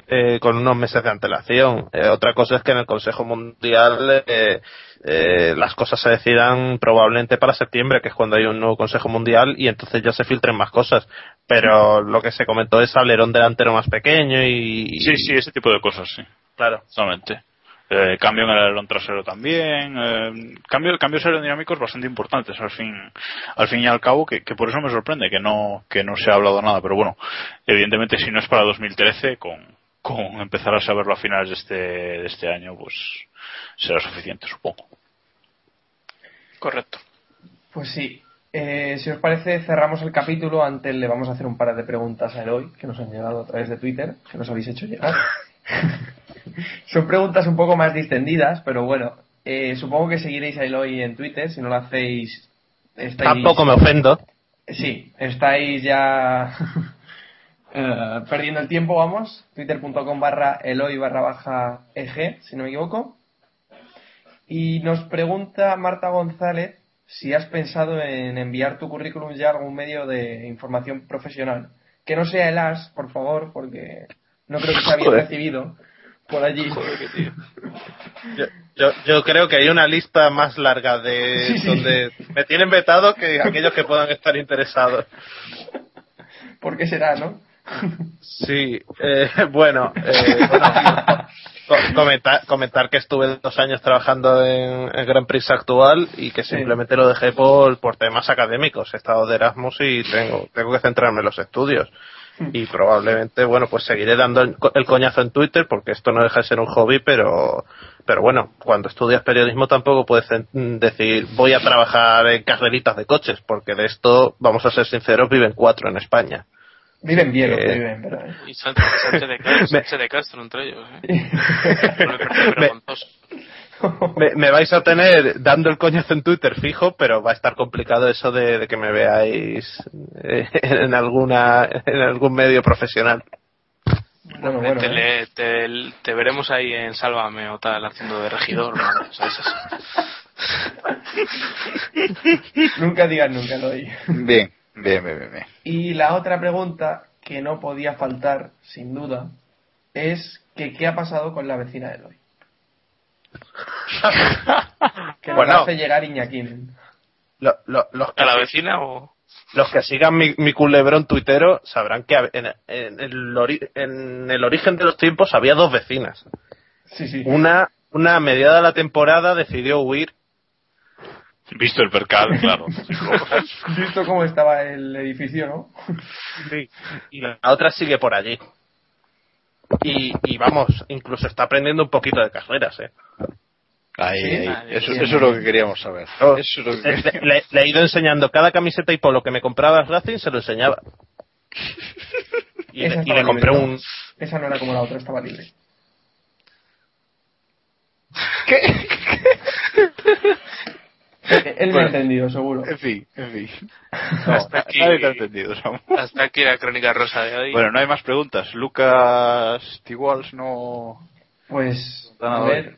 eh, con unos meses de antelación. Eh, otra cosa es que en el Consejo Mundial eh, eh, las cosas se decidan probablemente para septiembre, que es cuando hay un nuevo Consejo Mundial y entonces ya se filtren más cosas. Pero lo que se comentó es alerón delantero más pequeño y... Sí, sí, ese tipo de cosas, sí. Claro. Solamente. Eh, cambio en el alerón trasero también. Eh, cambio, cambios aerodinámicos bastante importantes al fin, al fin y al cabo, que, que por eso me sorprende que no, que no se ha hablado nada. Pero bueno, evidentemente si no es para 2013, con, con empezar a saberlo a finales de este, de este año, pues será suficiente, supongo. Correcto. Pues sí. Eh, si os parece, cerramos el capítulo. Antes le vamos a hacer un par de preguntas a Eloy, que nos han llegado a través de Twitter, que nos habéis hecho llegar. [LAUGHS] Son preguntas un poco más distendidas, pero bueno, eh, supongo que seguiréis a Eloy en Twitter. Si no lo hacéis, estáis... Tampoco me ofendo. Sí, estáis ya [LAUGHS] eh, perdiendo el tiempo, vamos. Twitter.com barra Eloy barra baja EG, si no me equivoco. Y nos pregunta Marta González si has pensado en enviar tu currículum ya a algún medio de información profesional. Que no sea el AS, por favor, porque no creo que se había recibido por allí. Yo, yo, yo creo que hay una lista más larga de [LAUGHS] Sí, sí. donde me tienen vetado que aquellos que puedan estar interesados. ¿Por qué será, no? Sí, eh, [LAUGHS] bueno, eh, bueno, co- comentar, comentar que estuve dos años trabajando en el Grand Prix actual y que Sí. simplemente lo dejé por, por temas académicos. He estado de Erasmus y tengo, tengo que centrarme en los estudios. Y probablemente, bueno, pues seguiré dando el, el coñazo en Twitter porque esto no deja de ser un hobby, pero, pero bueno, cuando estudias periodismo tampoco puedes decir voy a trabajar en carreritas de coches porque de esto, vamos a ser sinceros, viven cuatro en España. Viven bien, los que Eh, viven, pero... Y Sánchez, Sánchez de Castro, Me- Sánchez de Castro entre ellos. ¿eh? Me, me vais a tener dando el coñazo en Twitter fijo, pero va a estar complicado eso de, de que me veáis eh, en alguna en algún medio profesional. Bueno, bueno, te, ¿eh? le- te- te veremos ahí en Sálvame o tal, haciendo de regidor. ¿no? O sea, esas- Nunca digas nunca, Eloy. Bien, bien, bien, bien. bien. Y la otra pregunta que no podía faltar, sin duda, es que qué ha pasado con la vecina de Eloy. [LAUGHS] que nos Bueno. la hace llegar Iñaquín. Lo- lo- los, que, ¿A la vecina o...? los que sigan mi, mi culebrón tuitero sabrán que en, en el ori- en el origen de los tiempos había dos vecinas. Sí, sí. Una, una a mediada de la temporada decidió huir Visto el percal, [LAUGHS] claro. Visto cómo estaba el edificio, ¿no? y la otra sigue por allí. Y, y vamos, incluso está aprendiendo un poquito de carreras, ¿eh? Ahí, Sí. ahí. Ah, Eso, eso es lo que queríamos saber. Oh. Eso es lo que Le, queríamos. le- le he ido enseñando cada camiseta y polo que me compraba el Racing, se lo enseñaba. Y, le, y estaba le compré libre, un... Esa no era como la otra, estaba libre. [LAUGHS] Él me ha entendido, seguro. En fin, en fin. [LAUGHS] Hasta aquí- Nadie te ha entendido, [LAUGHS] Samu. Hasta aquí la crónica rosa de hoy. Bueno, no hay más preguntas. Lucas Tiguals no. Pues, a ver,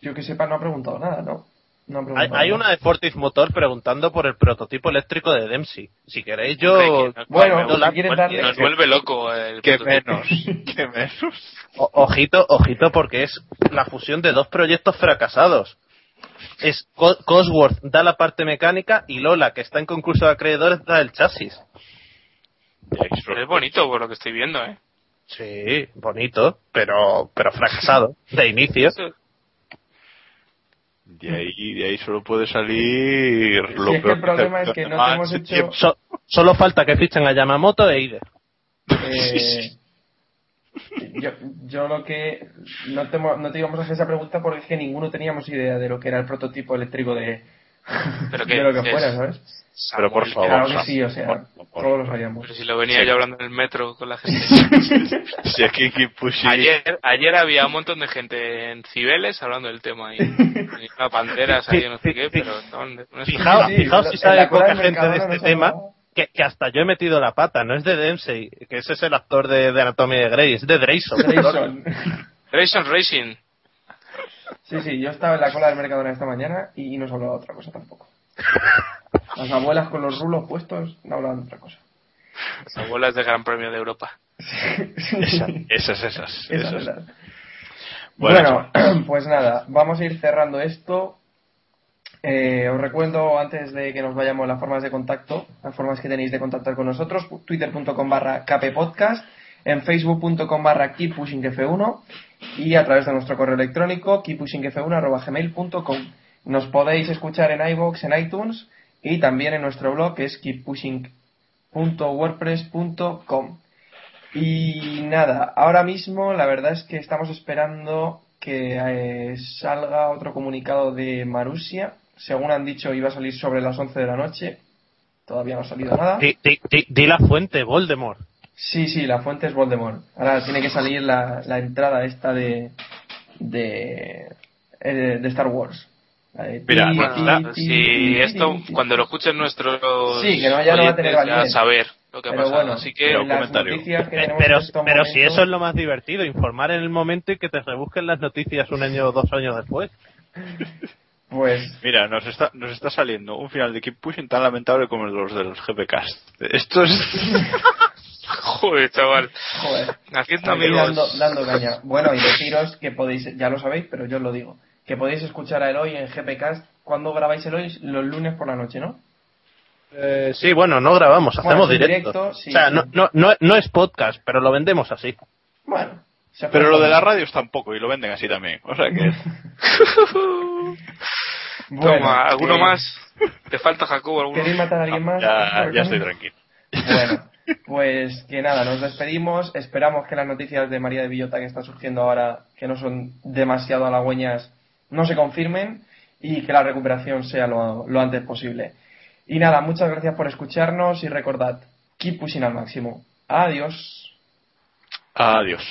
yo que sepa, no ha preguntado nada, ¿no? No ha Hay, preguntado hay nada. una de Fortis Motor preguntando por el prototipo eléctrico de Dempsey. Si queréis yo... Que Bueno, nos- si nos- darle- Nos vuelve loco el Que prototipo. menos. [LAUGHS] Que menos. O- ojito, ojito, porque es la fusión de dos proyectos fracasados. Es Co- Cosworth da la parte mecánica y Lola, que está en concurso de acreedores, da el chasis. Es bonito por lo que estoy viendo, ¿eh? Sí, bonito, pero, pero fracasado [LAUGHS] de inicio. De ahí, de ahí solo puede salir Si lo es que el problema es que no hemos hecho... So- solo falta que fichen a Yamamoto e Ide. Eh, [LAUGHS] yo, yo lo que no te, no te íbamos a hacer esa pregunta porque es que ninguno teníamos idea de lo que era el prototipo eléctrico de, Pero [LAUGHS] que de lo que es- fuera, ¿sabes? Pero por favor. Claro que sí, o sea, por todos lo sabíamos. Pero si lo venía Sí. yo hablando en el metro con la gente. [LAUGHS] Si aquí. Ayer, ayer había un montón de gente en Cibeles hablando del tema y, y panteras ahí, no sé qué, pero no, no es- Fijaos, Sí, sí, si sabe poca gente de este tema. Que, que hasta yo he metido la pata. No es de Dempsey, que ese es el actor de, de Anatomía de Grey, es de Dreyson. Grayson. Grayson Racing. Sí, sí, yo estaba en la cola del Mercadona esta mañana y no se hablaba de otra cosa tampoco. Las abuelas con los rulos puestos no hablaban de otra cosa. Las abuelas del Gran Premio de Europa. Esa- esas, esas. Bueno, [CLEARS THROAT] pues nada, vamos a ir cerrando esto. Eh, os recuerdo antes de que nos vayamos las formas de contacto, las formas que tenéis de contactar con nosotros, twitter.com barra kppodcast, en facebook.com barra keeppushingf1 y a través de nuestro correo electrónico keeppushingf1 arroba gmail.com. Nos podéis escuchar en iVoox, en iTunes y también en nuestro blog que es keeppushing.wordpress.com. Y nada, ahora mismo la verdad es que estamos esperando que eh, salga otro comunicado de Marusia según han dicho, iba a salir sobre las 11 de la noche. Todavía no ha salido nada. Di, di- di- di la fuente, Voldemort. Sí, sí, la fuente es Voldemort. Ahora tiene que salir la, la entrada esta de, de, eh, de Star Wars. Mira, Bueno, si esto, cuando lo escuchen nuestros Sí, que no- ya no va a tener validez. saber lo que ha Pero pasado. bueno, Así que, pero las comentario. que tenemos Pero, estos pero si eso es lo más divertido, informar en el momento y que te rebusquen las noticias un año o dos años después. [LAUGHS] Pues Mira, nos está, nos está saliendo un final de Keep Pushing tan lamentable como los de los GPcast. Esto es. [LAUGHS] joder, chaval. Joder. Haciendo dando, dando caña. Bueno, y deciros que podéis, ya lo sabéis, pero yo os lo digo, que podéis escuchar a Eloy en GPcast cuando grabáis Eloy los lunes por la noche, ¿no? Eh, sí, bueno, no grabamos, Bueno, hacemos directo. directo, sí, o sea, sí. no, no, no, no es podcast, pero lo vendemos así. Bueno. Pero lo de la poner. radio es tampoco y lo venden así también. O sea que. [LAUGHS] Bueno, Toma, ¿alguno eh, más? ¿Te falta Jacobo? ¿Alguno? ¿Queréis matar a alguien más? Ya, estoy tranquilo. Bueno, [LAUGHS] pues que nada, nos despedimos. Esperamos que las noticias de María de Villota que están surgiendo ahora, que no son demasiado halagüeñas, no se confirmen y que la recuperación sea lo, lo antes posible. Y nada, muchas gracias por escucharnos y recordad, keep pushing al máximo. Adiós. Adiós.